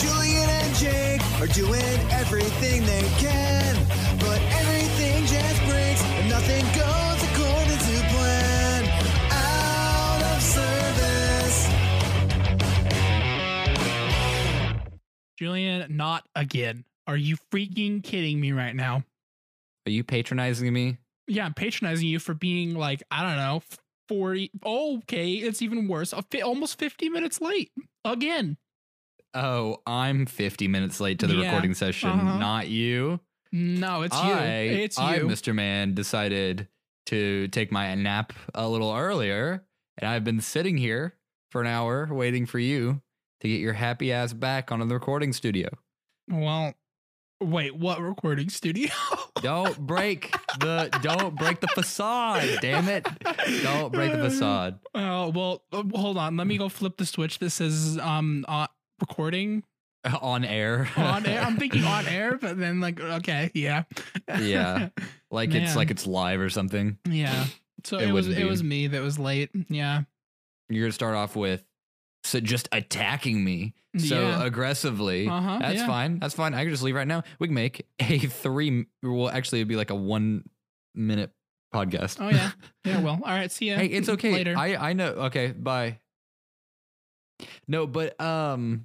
Julian and Jake are doing everything they can, Julian, not again. Are you freaking kidding me right now? Are you patronizing me? Yeah, I'm patronizing you for being like, I don't know, 40. Okay, it's even worse. Almost 50 minutes late again. Oh, I'm 50 minutes late to the Yeah, recording session, uh-huh. not you. No, it's you. I, It's you. Mr. Man, decided to take my nap a little earlier, and I've been sitting here for an hour waiting for you to get your happy ass back onto the recording studio. Well, Wait, what recording studio? Don't break the don't break the facade. Damn it! Don't break the facade. Oh well, uh, hold on. Let me go flip the switch. This is um uh, recording On air. on air. I'm thinking on air, but then like okay, yeah, Yeah. like it's like it's live or something. yeah. So It it, was it was me that was late. Yeah, You're gonna start off with so just attacking me so Yeah. aggressively. Uh-huh, That's yeah. fine. That's fine. I can just leave right now. We can make a three. Well, actually, it'd be like a one minute podcast. Oh yeah, yeah. Well, all right. See ya. hey, it's okay. later. I I know. Okay, bye. No, but um,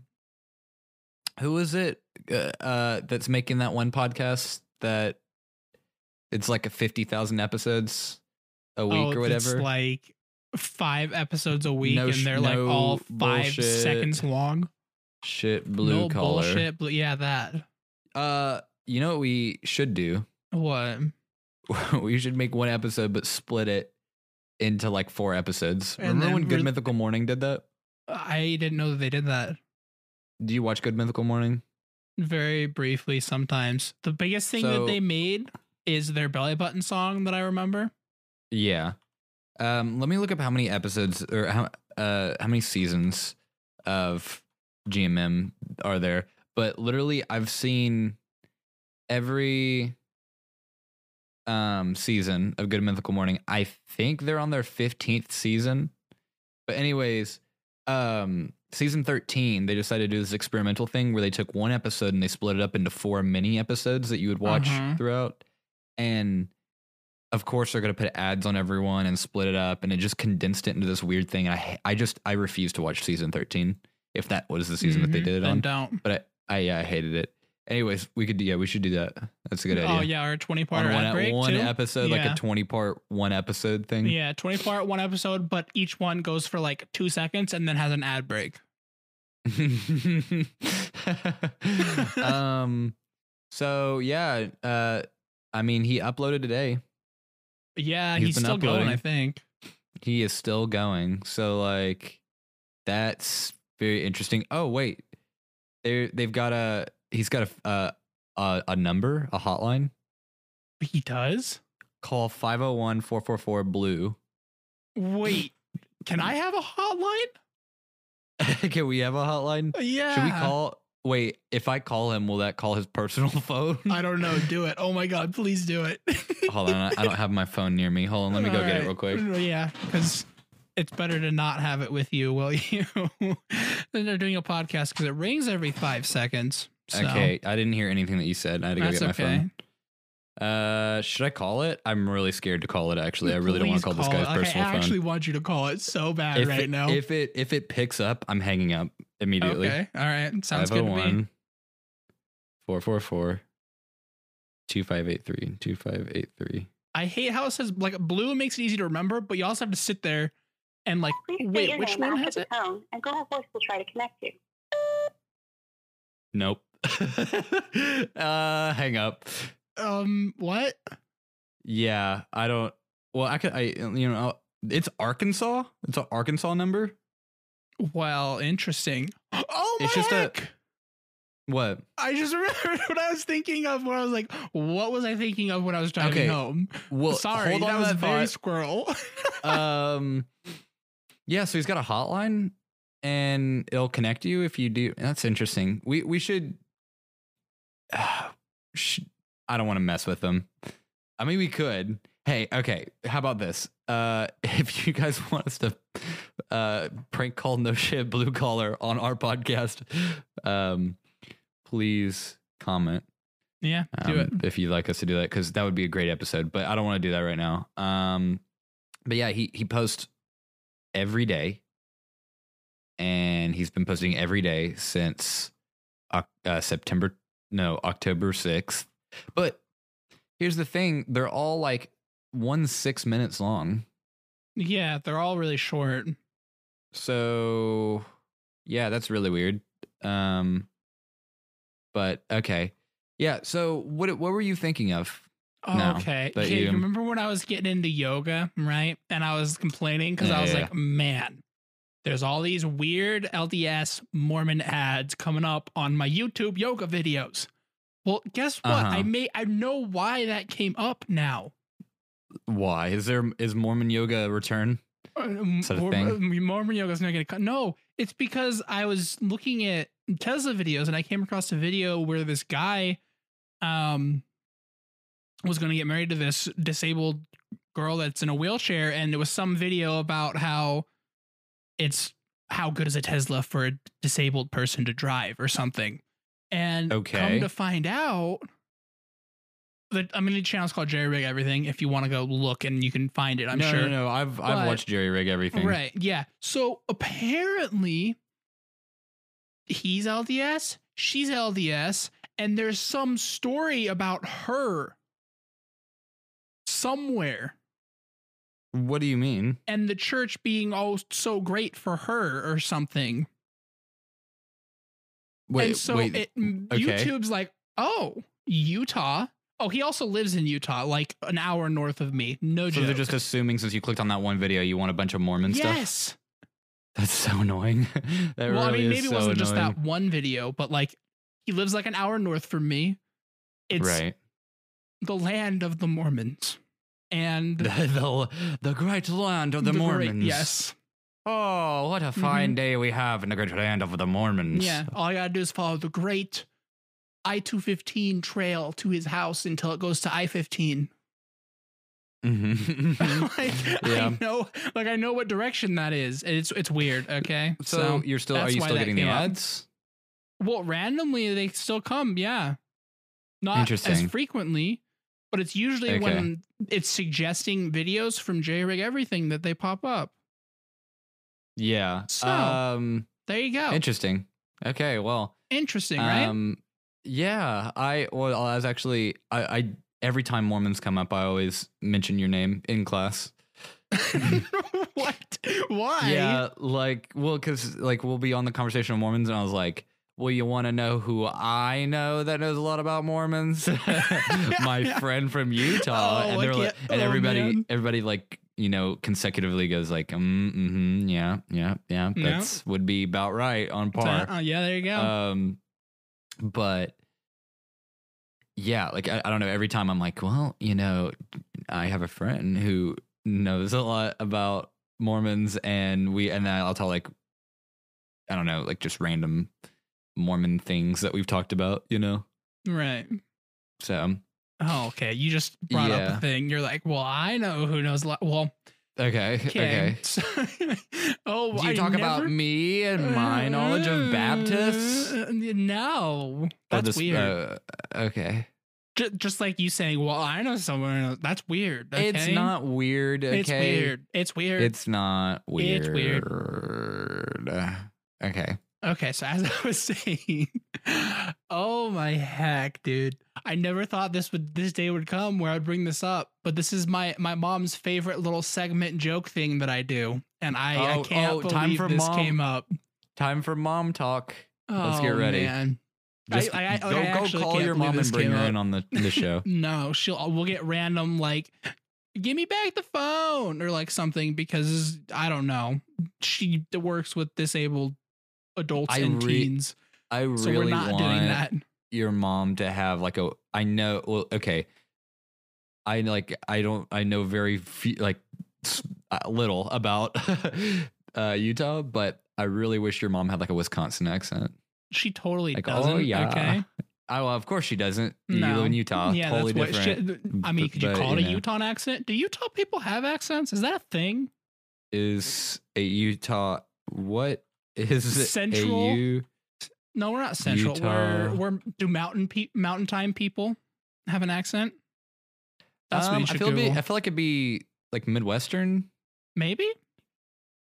who is it? Uh, uh that's making that one podcast that it's like a fifty thousand episodes a week oh, or It's whatever. like five episodes a week, No and they're like no all five bullshit. seconds long. Shit, blue no collar. bullshit. Blue, yeah, that. Uh, you know what we should do? What? we should make one episode, but split it into like four episodes. And Remember then when Good Mythical Morning did that? I didn't know that they did that. Do you watch Good Mythical Morning? Very briefly, sometimes. The biggest thing So- that they made is their belly button song that I remember. Yeah. Um, let me look up how many episodes or how uh how many seasons of GMM are there. But literally, I've seen every um season of Good Mythical Morning. I think they're on their fifteenth season. But anyways, um season 13 they decided to do this experimental thing where they took one episode and they split it up into four mini episodes that you would watch Uh-huh. throughout and of course they're going to put ads on everyone and split it up and it just condensed it into this weird thing i i just i refuse to watch season 13 if that was the season that they Mhm, did it on. Don't. but i i yeah i hated it. Anyways we could yeah we should do that. That's a good idea. Oh yeah, our twenty part on one, break one too. episode like a 20 part one episode thing? Yeah, twenty part one episode, but each one goes for like two seconds and then has an ad break. um so yeah uh i mean he uploaded today Yeah, He's he's, still going. I think. he is still going so like that's very interesting oh wait they they've got a he's got a uh a, a number a hotline He does. call 501-444 blue Wait, can I have a hotline? can we have a hotline Yeah. should we call wait if i call him will that call his personal phone I don't know. Do it. Oh my god, please do it. hold on I- i don't have my phone near me hold on let me go get it real quick Yeah, because it's better to not have it with you, will you? then they're doing a podcast because it rings every five seconds. So Okay, I didn't hear anything that you said. I had to go that's get my okay. phone. Uh, should I call it? I'm really scared to call it. Actually, I really don't want Please to call this it. guy's Like, personal I phone. actually want you to call it so bad if right it, now. if it if it picks up, I'm hanging up immediately. Okay, all right, sounds good to me. 501 444 2583 2583. I hate how it says like blue makes it easy to remember, but you also have to sit there and like Please state wait, your which name one after has the it? tone, and Google Voice will try to connect you. Nope. uh, hang up. Um, what? Yeah, I don't. Well, I could. I you know, it's Arkansas. It's an Arkansas number. Well, interesting. Oh my It's just a- What? I just remembered what I was thinking of when I was like, what was I thinking of when I was driving Okay, home? Well, Sorry, hold on that was that very squirrel. um yeah so he's got a hotline and it'll connect you if you do that's interesting we we should sh- i don't want to mess with them i mean we could hey okay how about this? Uh if you guys want us to uh prank call no shit blue collar on our podcast um please comment. Yeah, do um, it. if you'd like us to do that because that would be a great episode but i don't want to do that right now. Um but yeah he he posts every day and he's been posting every day since uh, september no october 6th but here's the thing they're all like one six minutes long Yeah, they're all really short. so yeah that's really weird um but okay yeah so what what were you thinking of Oh, No, okay. you- you remember when I was getting into yoga, right? And I was complaining because Yeah, I was yeah, like, man, there's all these weird LDS Mormon ads coming up on my YouTube yoga videos. Well, guess what? Uh-huh. I may I know why that came up now. Why is there is Mormon yoga a return? Is that Mor- thing? Mormon yoga's not gonna cut. No, it's because I was looking at Tesla videos and I came across a video where this guy, um, was gonna get married to this disabled girl that's in a wheelchair, and it was some video about how it's how good is a Tesla for a disabled person to drive or something. And Okay. come to find out. That I mean, the channel's called Jerry Rig Everything. If you want to go look and you can find it, I'm no, sure. no, no. I've But- I've watched Jerry Rig everything. Right. Yeah. So apparently he's LDS, she's LDS, and there's some story about her somewhere What do you mean? and the church being all so great for her or something. Wait, and so wait. it, okay. YouTube's like, "Oh, Utah." Oh, he also lives in Utah, like an hour north of me. No joke. so joke. they're just assuming since you clicked on that one video, you want a bunch of Mormon stuff. yes. That's so annoying. that well, I really mean, is maybe it so wasn't just that one video, but like he lives like an hour north from me. It's right. the land of the Mormons. And The, the, the great land of the, great- Mormons. yes. Oh, what a fine mm-hmm. day we have in the great land of the Mormons. Yeah. All I gotta do is follow the great I 215 trail to his house until it goes to I 15. Mhm. like, Yeah. I know like I know what direction that is. and It's it's weird, okay? so, you're still are you still getting the came up. ads? Well, randomly they still come, yeah. Not as frequently, but it's usually Okay. when it's suggesting videos from JRig Everything that they pop up. Yeah. So, um There you go. interesting. Okay, well, Interesting, right? Um, yeah, I well, I was actually I, I every time Mormons come up, I always mention your name in class. what? Why? Yeah, like well, because like we'll be on the conversation of Mormons, and I was like, "Well, you want to know who I know that knows a lot about Mormons? My friend from Utah." Oh, and they're like, and oh, everybody, man. everybody like you know consecutively goes like, mm, "Mm-hmm, yeah, yeah, yeah, Yeah. that's would be about right on par." Uh, yeah, there you go. Um, but yeah, like I, I don't know. Every time I'm like, well, you know, I have a friend who knows a lot about Mormons, and we, and I'll tell like, I don't know, like just random Mormon things that we've talked about, you know. right. So Oh, okay. You just brought up a thing. You're like, well, I know who knows. a lot. Well, okay, okay. okay. oh, Do you I talk about me and my knowledge of Baptists? Uh, No, that's this- weird. uh, okay, Ju- just like you saying, "Well, I know someone." else." That's weird. it's not weird. Okay? It's weird. It's weird. It's not weird. It's weird. Okay. Okay, so as I was saying, oh my heck, dude! I never thought this would this day would come where I'd bring this up, but this is my my mom's favorite little segment joke thing that I do, and I, I Oh, can't oh, believe time for this mom. came up. Time for mom talk. Let's get Oh, ready. Man. Just I- I- go, I go call your mom and bring her up. in on the the show. No, she'll we'll get random like give me back the phone or like something because I don't know. She works with disabled adults I and re- teens. I really So we're not want doing that. your mom to have like a. I know. Well, okay. I like. I don't. I know very few, like uh, little about uh, Utah, but I really wish your mom had like a Wisconsin accent. She totally Like, doesn't. oh yeah. Okay. Oh, well, of course she doesn't. You No. live in Utah. yeah, totally that's what different. she, I mean, could you but, call it you a know. Utah accent? Do Utah people have accents? Is that a thing? is a Utah. What is? Central? A U, No, we're not central. We're we're do mountain pe- mountain time people have an accent? That's what Um, you I should feel be, I feel like it'd be like Midwestern. Maybe.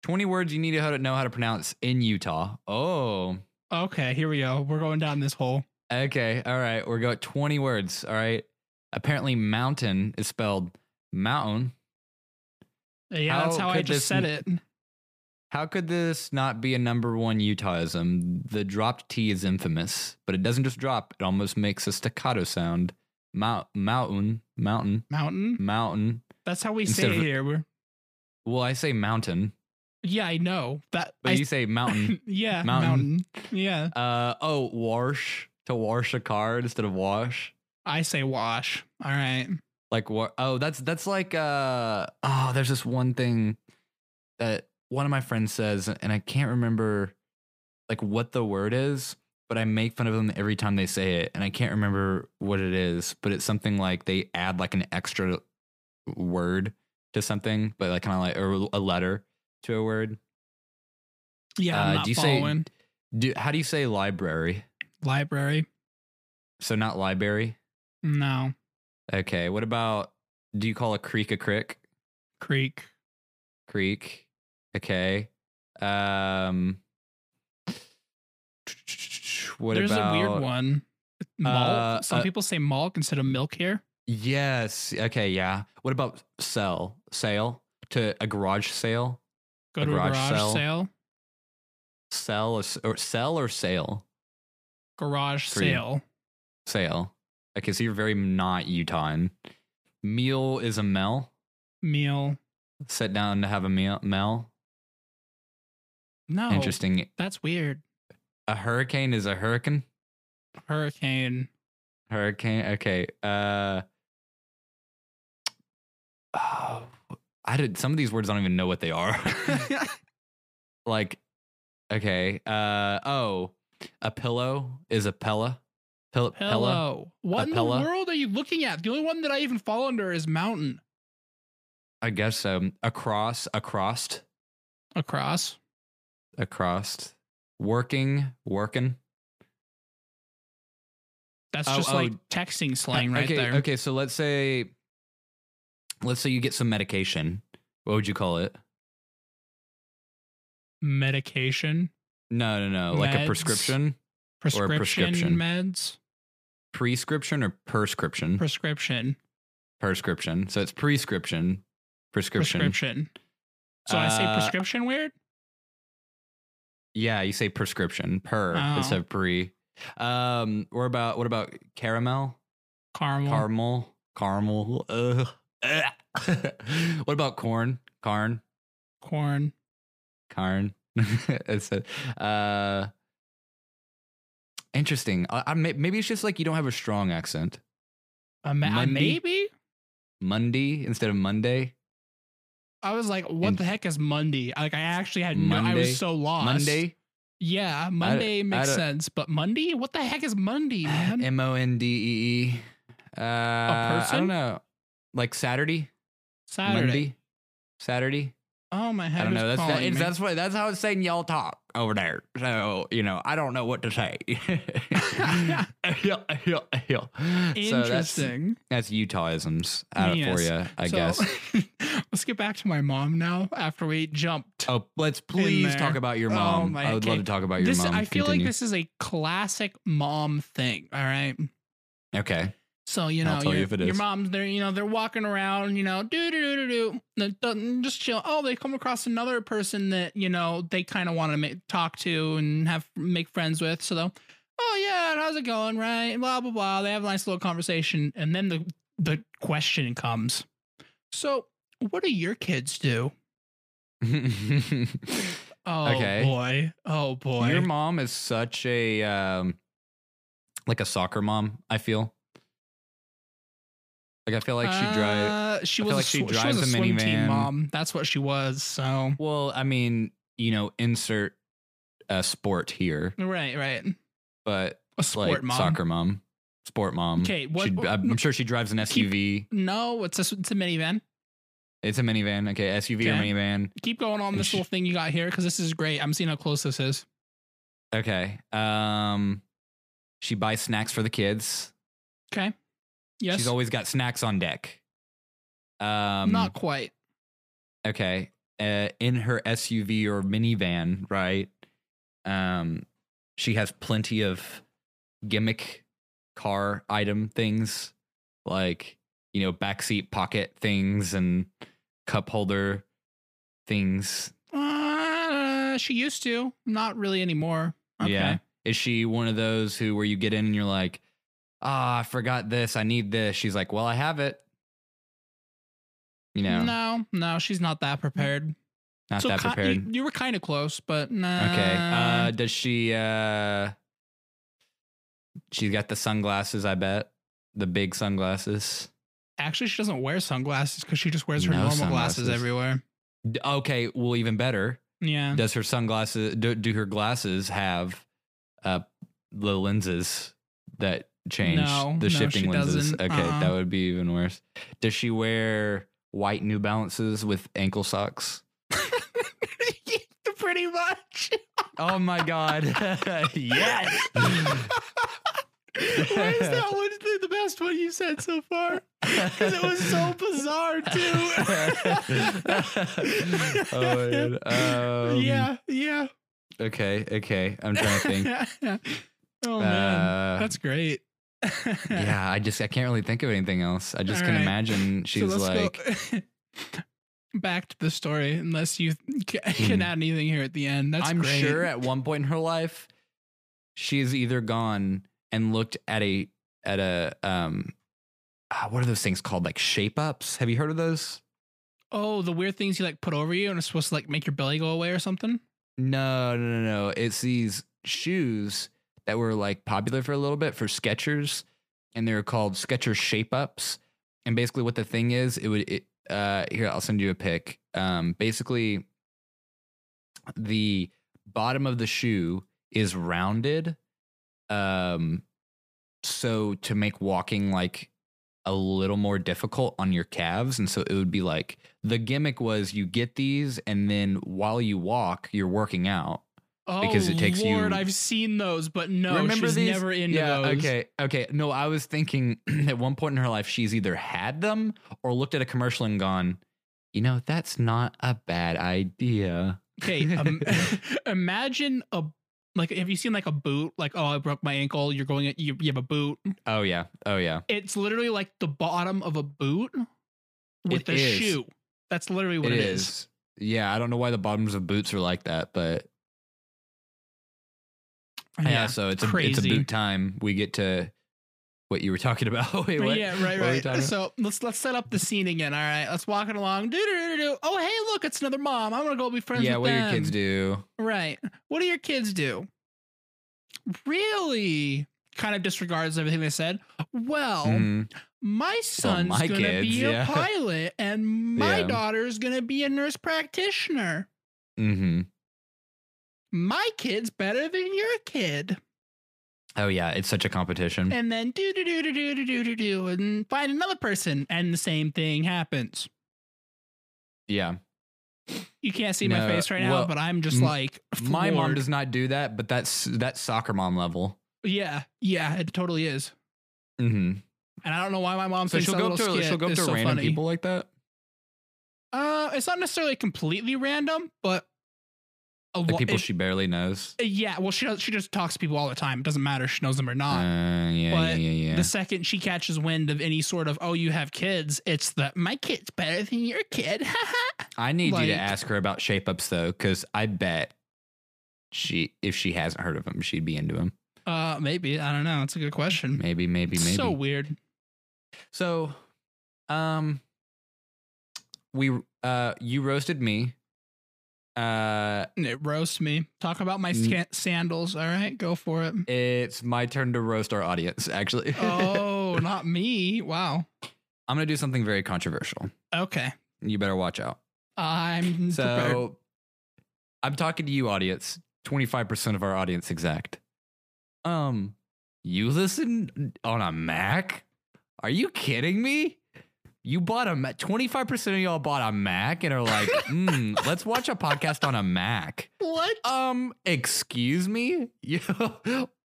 Twenty words you need to know how to pronounce in Utah. Oh, Okay, here we go. We're going down this hole. okay, all right. We're going twenty words. All right. Apparently, mountain is spelled mountain. Yeah, that's How how I just said it. How could this not be a number one Utahism? The dropped T is infamous, but it doesn't just drop; it almost makes a staccato sound. Mount, mountain, mountain, Mountain. mountain. That's how we Instead say of- it here. We're Well, I say mountain, yeah, I know that. but I, you say mountain. yeah, Mountain. mountain. Yeah. Uh oh, wash To wash a car instead of wash. I say wash. All right. Like what? Oh, that's that's like uh oh, there's this one thing that one of my friends says, and I can't remember like what the word is, but I make fun of them every time they say it, and I can't remember what it is, but it's something like they add like an extra word to something, but like kind of like or a letter to a word. Yeah, Uh, I'm not do you say- Do how do you say library? Library. So not library. No. Okay. What about do you call a creek a crick? Creek. Creek. Okay. Um what There's about a weird one. Uh, Some uh, people say malt instead of milk here. Yes. Okay, yeah. What about sell? Sale? To a garage sale? Go a to a garage garage sale. sale. Sell or, or sell or sale? Garage sale. Sale. Okay, so you're very not Utahn. Meal is a mel. Meal. Sit down to have a meal. Mel. No. Interesting. That's weird. A hurricane is a hurricane. Hurricane. Hurricane. Okay. Uh. Oh, I did. Some of these words I don't even know what they are. like, okay. Uh. Oh, a pillow is a pella. Pill- Pella. Pillow. What in Pella? the world are you looking at? The only one that I even fall under is mountain. I guess so. Across. Across. Across. Across. Working. Working. That's Oh, just oh. like texting slang right okay, there. Okay. So let's say. Let's say you get some medication. What would you call it? Medication. No, no, no. Like a Meds? prescription. Prescription, prescription. meds. Prescription or prescription? Prescription. prescription. So it's prescription, prescription. Prescription. So I say Uh, prescription weird? Yeah, you say prescription per Oh. instead of pre. Um, or about what about caramel, Caramel. caramel, caramel? What about corn? Carn, corn. carn. it's a, uh, interesting. I, I, maybe it's just like you don't have a strong accent. A Monday? maybe? Monday instead of Monday. I was like, what And- the heck is Monday? Like, I actually had no, I was so lost. Monday. Yeah, Monday makes don't- sense. But Monday? What the heck is Monday, man? M O N D E E. Uh, I person? don't know. Like Saturday, Saturday. Monday, Saturday. Oh, my head I don't know. That's that, that's what that's how it's saying y'all talk over there. So you know, I don't know what to say. so that's Interesting. that's Utahisms out for you, I So, guess. let's get back to my mom now after we jumped. Oh, let's please talk about your Oh mom. my- I would love to talk about your this mom. I feel Continue. like this is a classic mom thing. All right. Okay. So you know, tell you your, if it your is. mom's they're you know they're walking around, you know, do do do do do, do, just chill. Oh, they come across another person that you know they kind of want to make talk to and have make friends with. So they'll, oh yeah, how's it going? Right, blah blah blah. They have a nice little conversation, and then the the question comes. So, what do your kids do? Oh Okay. boy, oh boy. Your mom is such a um like a soccer mom, I feel. Like I feel like she drives Uh, she was a like she sw- drives was a swim team mom. That's what she was. So well, I mean, you know, insert a sport here, right, right. but A sport like mom. soccer mom, sport mom. Okay, what- She- I'm sure she drives an Keep- SUV. No, it's a it's a minivan. It's a minivan. Okay, SUV or minivan. Keep going on this she- little thing you got here because this is great. I'm seeing how close this is. Okay. Um, she buys snacks for the kids. Okay. Yes. She's always got snacks on deck. Um, Not quite. okay uh, in her suv or minivan right um she has plenty of gimmick car item things like you know backseat pocket things and cup holder things Uh, she used to. Not really anymore. Okay. yeah is she one of those who where you get in and you're like ah i forgot this i need this she's like well i have it you know No, no, she's not that prepared. not So that ki- prepared You, you were kind of close, but nah. Okay. Uh, does she? Uh, She's got the sunglasses, I bet. The big sunglasses. Actually, she doesn't wear sunglasses because she just wears her No normal glasses everywhere. D- Okay, well, even better. Yeah. Does her sunglasses do, do her glasses have uh the lenses that change No, the no, shifting she lenses? doesn't. Okay, Uh-uh. that would be even worse. Does she wear white New Balances with ankle socks? Pretty much. Oh my god. yes. Why is that one the, best one you said so far? Because it was so bizarre too. oh. Um, yeah, yeah. Okay, okay. I'm trying to think. oh man, Uh, that's great. Yeah, I just I can't really think of anything else. I just All can right. imagine So she's let's like go back to the story, unless you can Hmm. add anything here at the end. That's I'm great. sure at one point in her life, she's either gone and looked at a at a um ah, what are those things called? Like shape ups. Have you heard of those? Oh, the weird things you like put over you and it's supposed to like make your belly go away or something. No, no, no, no. It's these shoes that were like popular for a little bit for Skechers, and they were called Skechers shape ups. And basically, what the thing is, it would it, uh here I'll send you a pic. Um, basically, the bottom of the shoe is rounded, um, so to make walking like a little more difficult on your calves, and so it would be like the gimmick was you get these, and then while you walk, you're working out. Oh, Because it takes Lord, you- I've seen those, but no, Remember she's these? never into yeah, those. Okay, okay. No, I was thinking at one point in her life, she's either had them or looked at a commercial and gone, you know, that's not a bad idea. Okay, um, imagine a like have you seen like a boot? Like, oh, I broke my ankle. You're going you, you have a boot. Oh yeah, oh yeah. It's literally like the bottom of a boot with It a is. shoe. That's literally what it it is. is. Yeah, I don't know why the bottoms of boots are like that, but yeah, so it's a it's a boot time. We get to what you were talking about. Wait, what? Yeah, right, What right. So let's let's set up the scene again. All right, let's walk it along. Do do do do. Oh, hey, look, it's another mom. I'm gonna go be friends yeah, what do your kids do? Right. What do your kids do? Really? Kind of disregards everything they said. Well, Mhm. my son's my gonna kids, be yeah. a pilot, and my Yeah. daughter's gonna be a nurse practitioner. Mhm. My kid's better than your kid. Oh yeah, it's such a competition. And then do do do do do do do do do, and find another person, and the same thing happens. yeah. You can't see my face right now, but I'm just like My mom does not do that, but that's that's soccer mom level. Yeah, yeah, it totally is. Mm-hmm. And I don't know why my mom So thinks she'll that go up to she'll go up to random funny. people like that. Uh, it's not necessarily completely random, but a Like people she barely knows. yeah. Well, she does, she just talks to people all the time. It doesn't matter if she knows them or Uh, not. yeah, yeah, but yeah, yeah. The second she catches wind of any sort of oh you have kids, it's the my kid's better than your kid. I need you to ask her about shape ups though, because I bet she, if she hasn't heard of them, she'd be into them. uh, maybe I don't know. It's a good question. Maybe, maybe, maybe. So weird. So, um, we uh, you roasted me. Uh, It roasts me. Talk about my Mm. sca- sandals. All right, go for it. it's my turn to roast our audience. Actually, oh, not me. Wow. I'm gonna do something very controversial. Okay, You better watch out. I'm So, prepared. I'm talking to you, audience. 25% of our audience exact. Um, you listen on a Mac? Are you kidding me? You bought a Mac. 25% of y'all bought a Mac and are like, hmm, let's watch a podcast on a Mac. What? Um, excuse me? You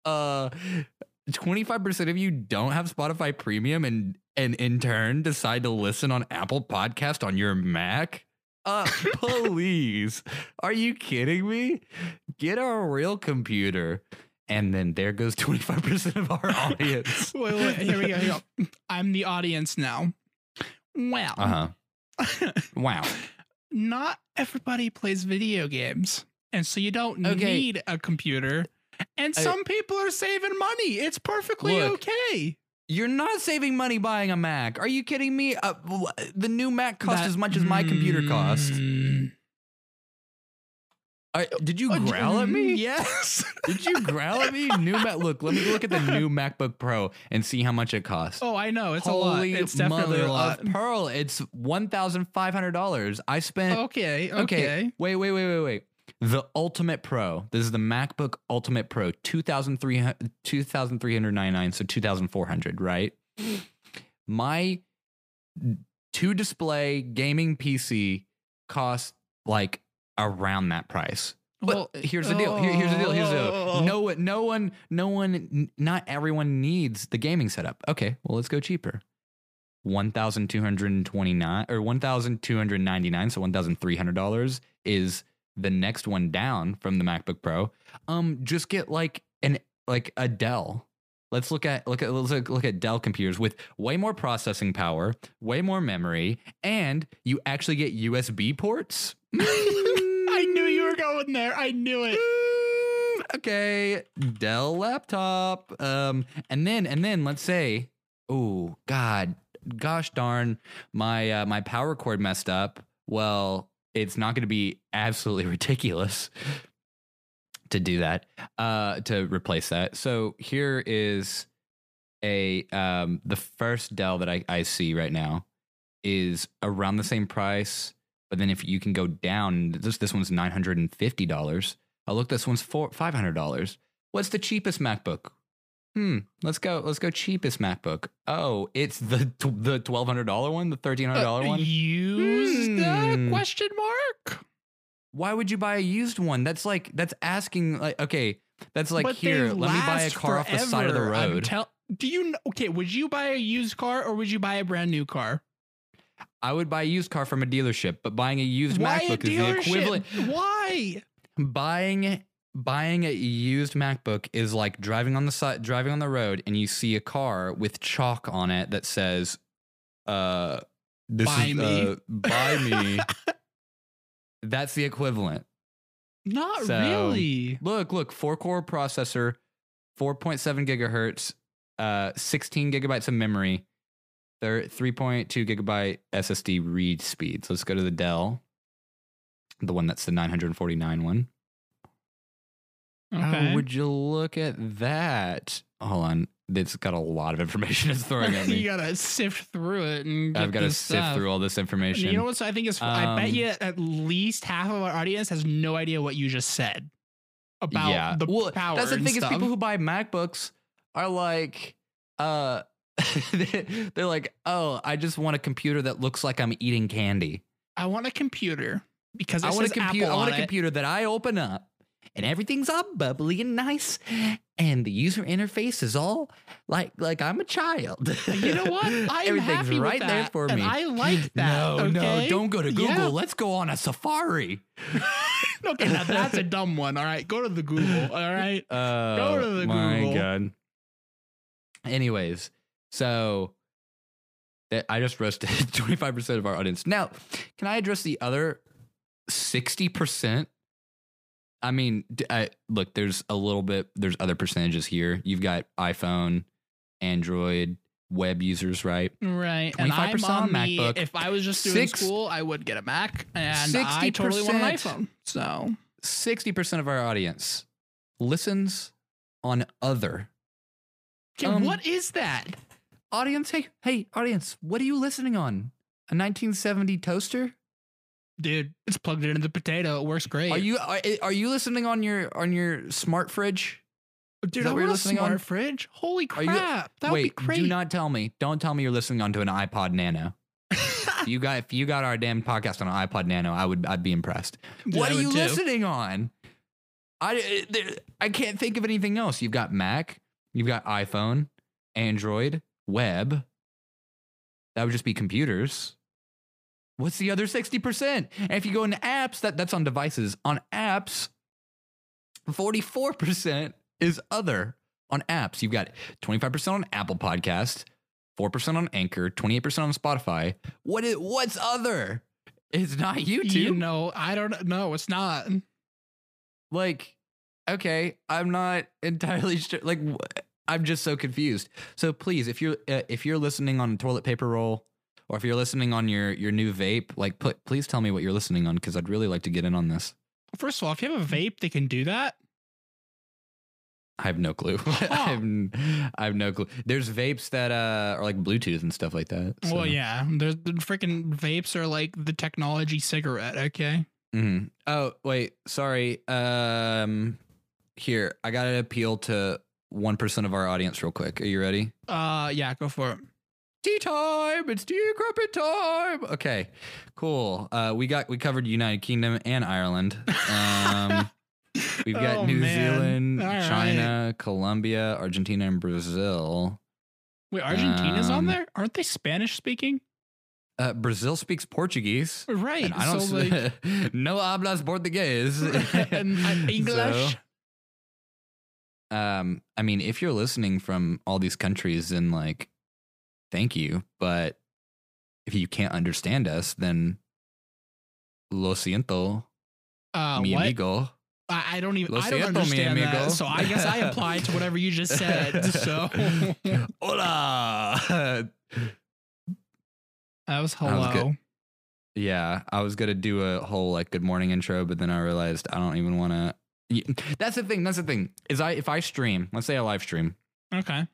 uh 25% of you don't have Spotify premium and and in turn decide to listen on Apple Podcast on your Mac? Uh please. Are you kidding me? Get a real computer. And then there goes 25% of our audience. Wait, wait, here we go. Here we go. I'm the audience now. Well, Uh-huh. Wow. not everybody plays video games. And so you don't Okay. need a computer. And I- some people are saving money. It's perfectly Look, okay. You're not saving money buying a Mac. Are you kidding me? Uh, the new Mac costs That- as much as my computer costs. Mm. I, did you Uh, growl at me? Yes. Did you growl at me? New Mac. Look, let me look at the new MacBook Pro and see how much it costs. oh, I know. It's a lot. It's definitely a lot. pearl! It's one thousand five hundred dollars. I spent Okay. Okay. Okay. Wait, wait, wait, wait, wait. The Ultimate Pro. This is the MacBook Ultimate Pro, 2300 2399 so 2400 right? My two display gaming PC costs like around that price. But Well, here's the deal. Here- here's the deal. Here's the deal. oh. No one, no one, no one, not everyone needs the gaming setup. Okay, well, let's go cheaper. 1229 or 1299 so $1300 is the next one down from the macbook pro um just get like an like a dell let's look at look at let's look, look at dell computers with way more processing power way more memory and you actually get usb ports I knew you were going there. I knew it. Mm, okay. Dell laptop. Um and then and then let's say oh god gosh darn my uh, my power cord messed up. Well it's not going to be absolutely ridiculous to do that uh to replace that. So here is a um the first dell that i i see right now is around the same price but then if you can go down this this one's $950 oh look this one's four $500 what's the cheapest macbook hmm let's go let's go cheapest macbook oh it's the the $1200 one the $1300 one Uh, Used uh, Hmm. question mark. why would you buy a used one that's like that's asking like okay that's like But here let me buy a car off the side of the road tell- do you okay? Would you buy a used car or would you buy a brand new car? I would buy a used car from a dealership but buying a used Why a macbook is the equivalent Why? buying buying a used macbook is like driving on the side driving on the road and you see a car with chalk on it that says uh this Buy is me. uh, buy me that's the equivalent Not So- really. look look four core processor 4.7 gigahertz uh 16 gigabytes of memory thir- 3.2 gigabyte ssd read speeds let's go to the dell the one that's the 949 one Okay. Oh, would you look at that? Hold on. It's got a lot of information it's throwing at me. you gotta sift through it and I've got to sift through all this information. You know what? I think is I bet Um, you at least half of our audience has no idea what you just said about yeah. the well, power. that's the thing is people who buy MacBooks are like, uh, they're like, oh, I just want a computer that looks like I'm eating candy. I want a computer because I want a computer. I want a it. computer that I open up and everything's all bubbly and nice, and the user interface is all like like I'm a child. You know what? I'm Everything's happy right with there for and me. I like that. No, no, don't go to Google. Yeah. Let's go on a safari. okay, now that's a dumb one. All right, go to the Google. All right. Oh go to the my Google. god. Anyways, so that I just roasted 25% of our audience. Now, can I address the other 60%? I mean, I, look, there's a little bit, there's other percentages here. You've got iPhone, Android, web users, right? Right. And 25% I'm on on the, MacBook. if I was just doing Six- school, I would get a Mac, and I totally want an 60%. iPhone. So 60% of our audience listens on other. okay, Um, what is that? Audience, hey, hey, audience, what are you listening on? A 1970 toaster? Dude, it's plugged into the potato. It works great. Are you are, eh, are you listening on your on your smart fridge? Dude, I what you're want a listening smart on? fridge. Holy Are crap. you- that Wait, would be great. do not tell me. Don't tell me you're listening onto an iPod Nano. You got if you got our damn podcast on an iPod Nano, I would I'd be impressed. Yeah, what I are would you too. listening on? I eh, there, I can't think of anything else. You've got Mac, you've got iPhone, Android, web. That would just be computers. What's the other 60%? And if you go into apps, that, that's on devices. On apps, 44% is other on apps. You've got 25% on Apple Podcast, 4% on Anchor, 28% on Spotify. What is what's other? It's not YouTube. You know, I don't know. It's not. like okay i'm not entirely sure like wh- i'm just so confused so please if you're uh, if you're listening on toilet paper roll or if you're listening on your your new vape like put please tell me what you're listening on because i'd really like to get in on this First of all, if you have a vape that can do that, I have no clue. I, have, I have no clue. There's vapes that uh, are like Bluetooth and stuff like that. so- well, yeah, there's the freaking vapes are like the technology cigarette. Okay. Mhm. Oh wait, sorry. Um, here I got an appeal to one percent of our audience real quick. Are you ready? Uh, yeah, go for it. Tea time! It's tea crumpet time. Okay, cool. Uh, we got we covered United Kingdom and Ireland. Um, we've got Oh, New man. Zealand, All right. China, Colombia, Argentina, and Brazil. Wait, Argentina's on Um, there? Aren't they Spanish speaking? Uh, Brazil speaks Portuguese. Right. And I don't so like, no hablas portugués. and, uh, English. So, um, I mean, if you're listening from all these countries, then like, thank you. But if you can't understand us, then lo siento, uh, mi what? amigo. I, I don't even. Lo I don't siento, understand that. So I guess I apply to whatever you just said. So Hola. that was That was good. hello. yeah, I was gonna do a whole like good morning intro, but then I realized I don't even want to. That's the thing. That's the thing. Is I if I stream, let's say I live stream, Okay.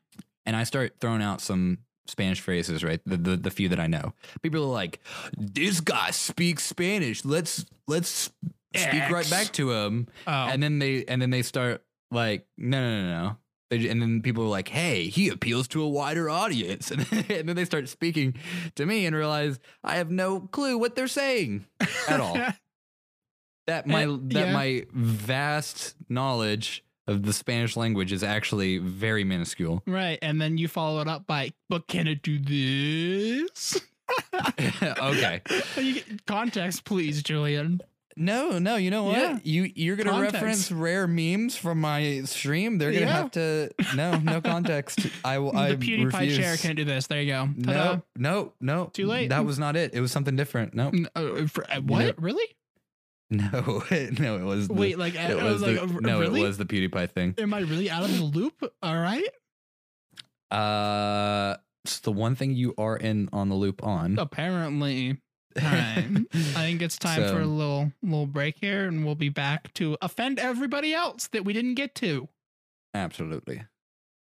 and I start throwing out some Spanish phrases, right? The, the the few that I know. People are like, "This guy speaks Spanish. Let's let's speak right back to him." Oh, And then they and then they start like, "No, no, no, no." They, and then people are like, "Hey, he appeals to a wider audience," and, and then they start speaking to me and realize I have no clue what they're saying at all. that my Uh, that yeah. my vast knowledge of the Spanish language is actually very minuscule. right. And then you follow it up by, but can it do this? okay. You get- Context, please, Julian. No, no, you know what? Yeah. You you're gonna Context. reference rare memes from my stream. They're gonna Yeah. have to no, no context. I will I the PewDiePie refuse. chair can't do this. There you go. Ta-da. No, no, no. Too late. That was not it. It was something different. No, uh, for- uh, what? know- really? no, no. It was the, Wait, like, it I was was like, the, no, really? it was the PewDiePie thing. Am I really out of the loop? All right. Uh, it's the one thing you are in on the loop on. Apparently. All right. I think it's time for a little little break here, and we'll be back to offend everybody else that we didn't get to. Absolutely.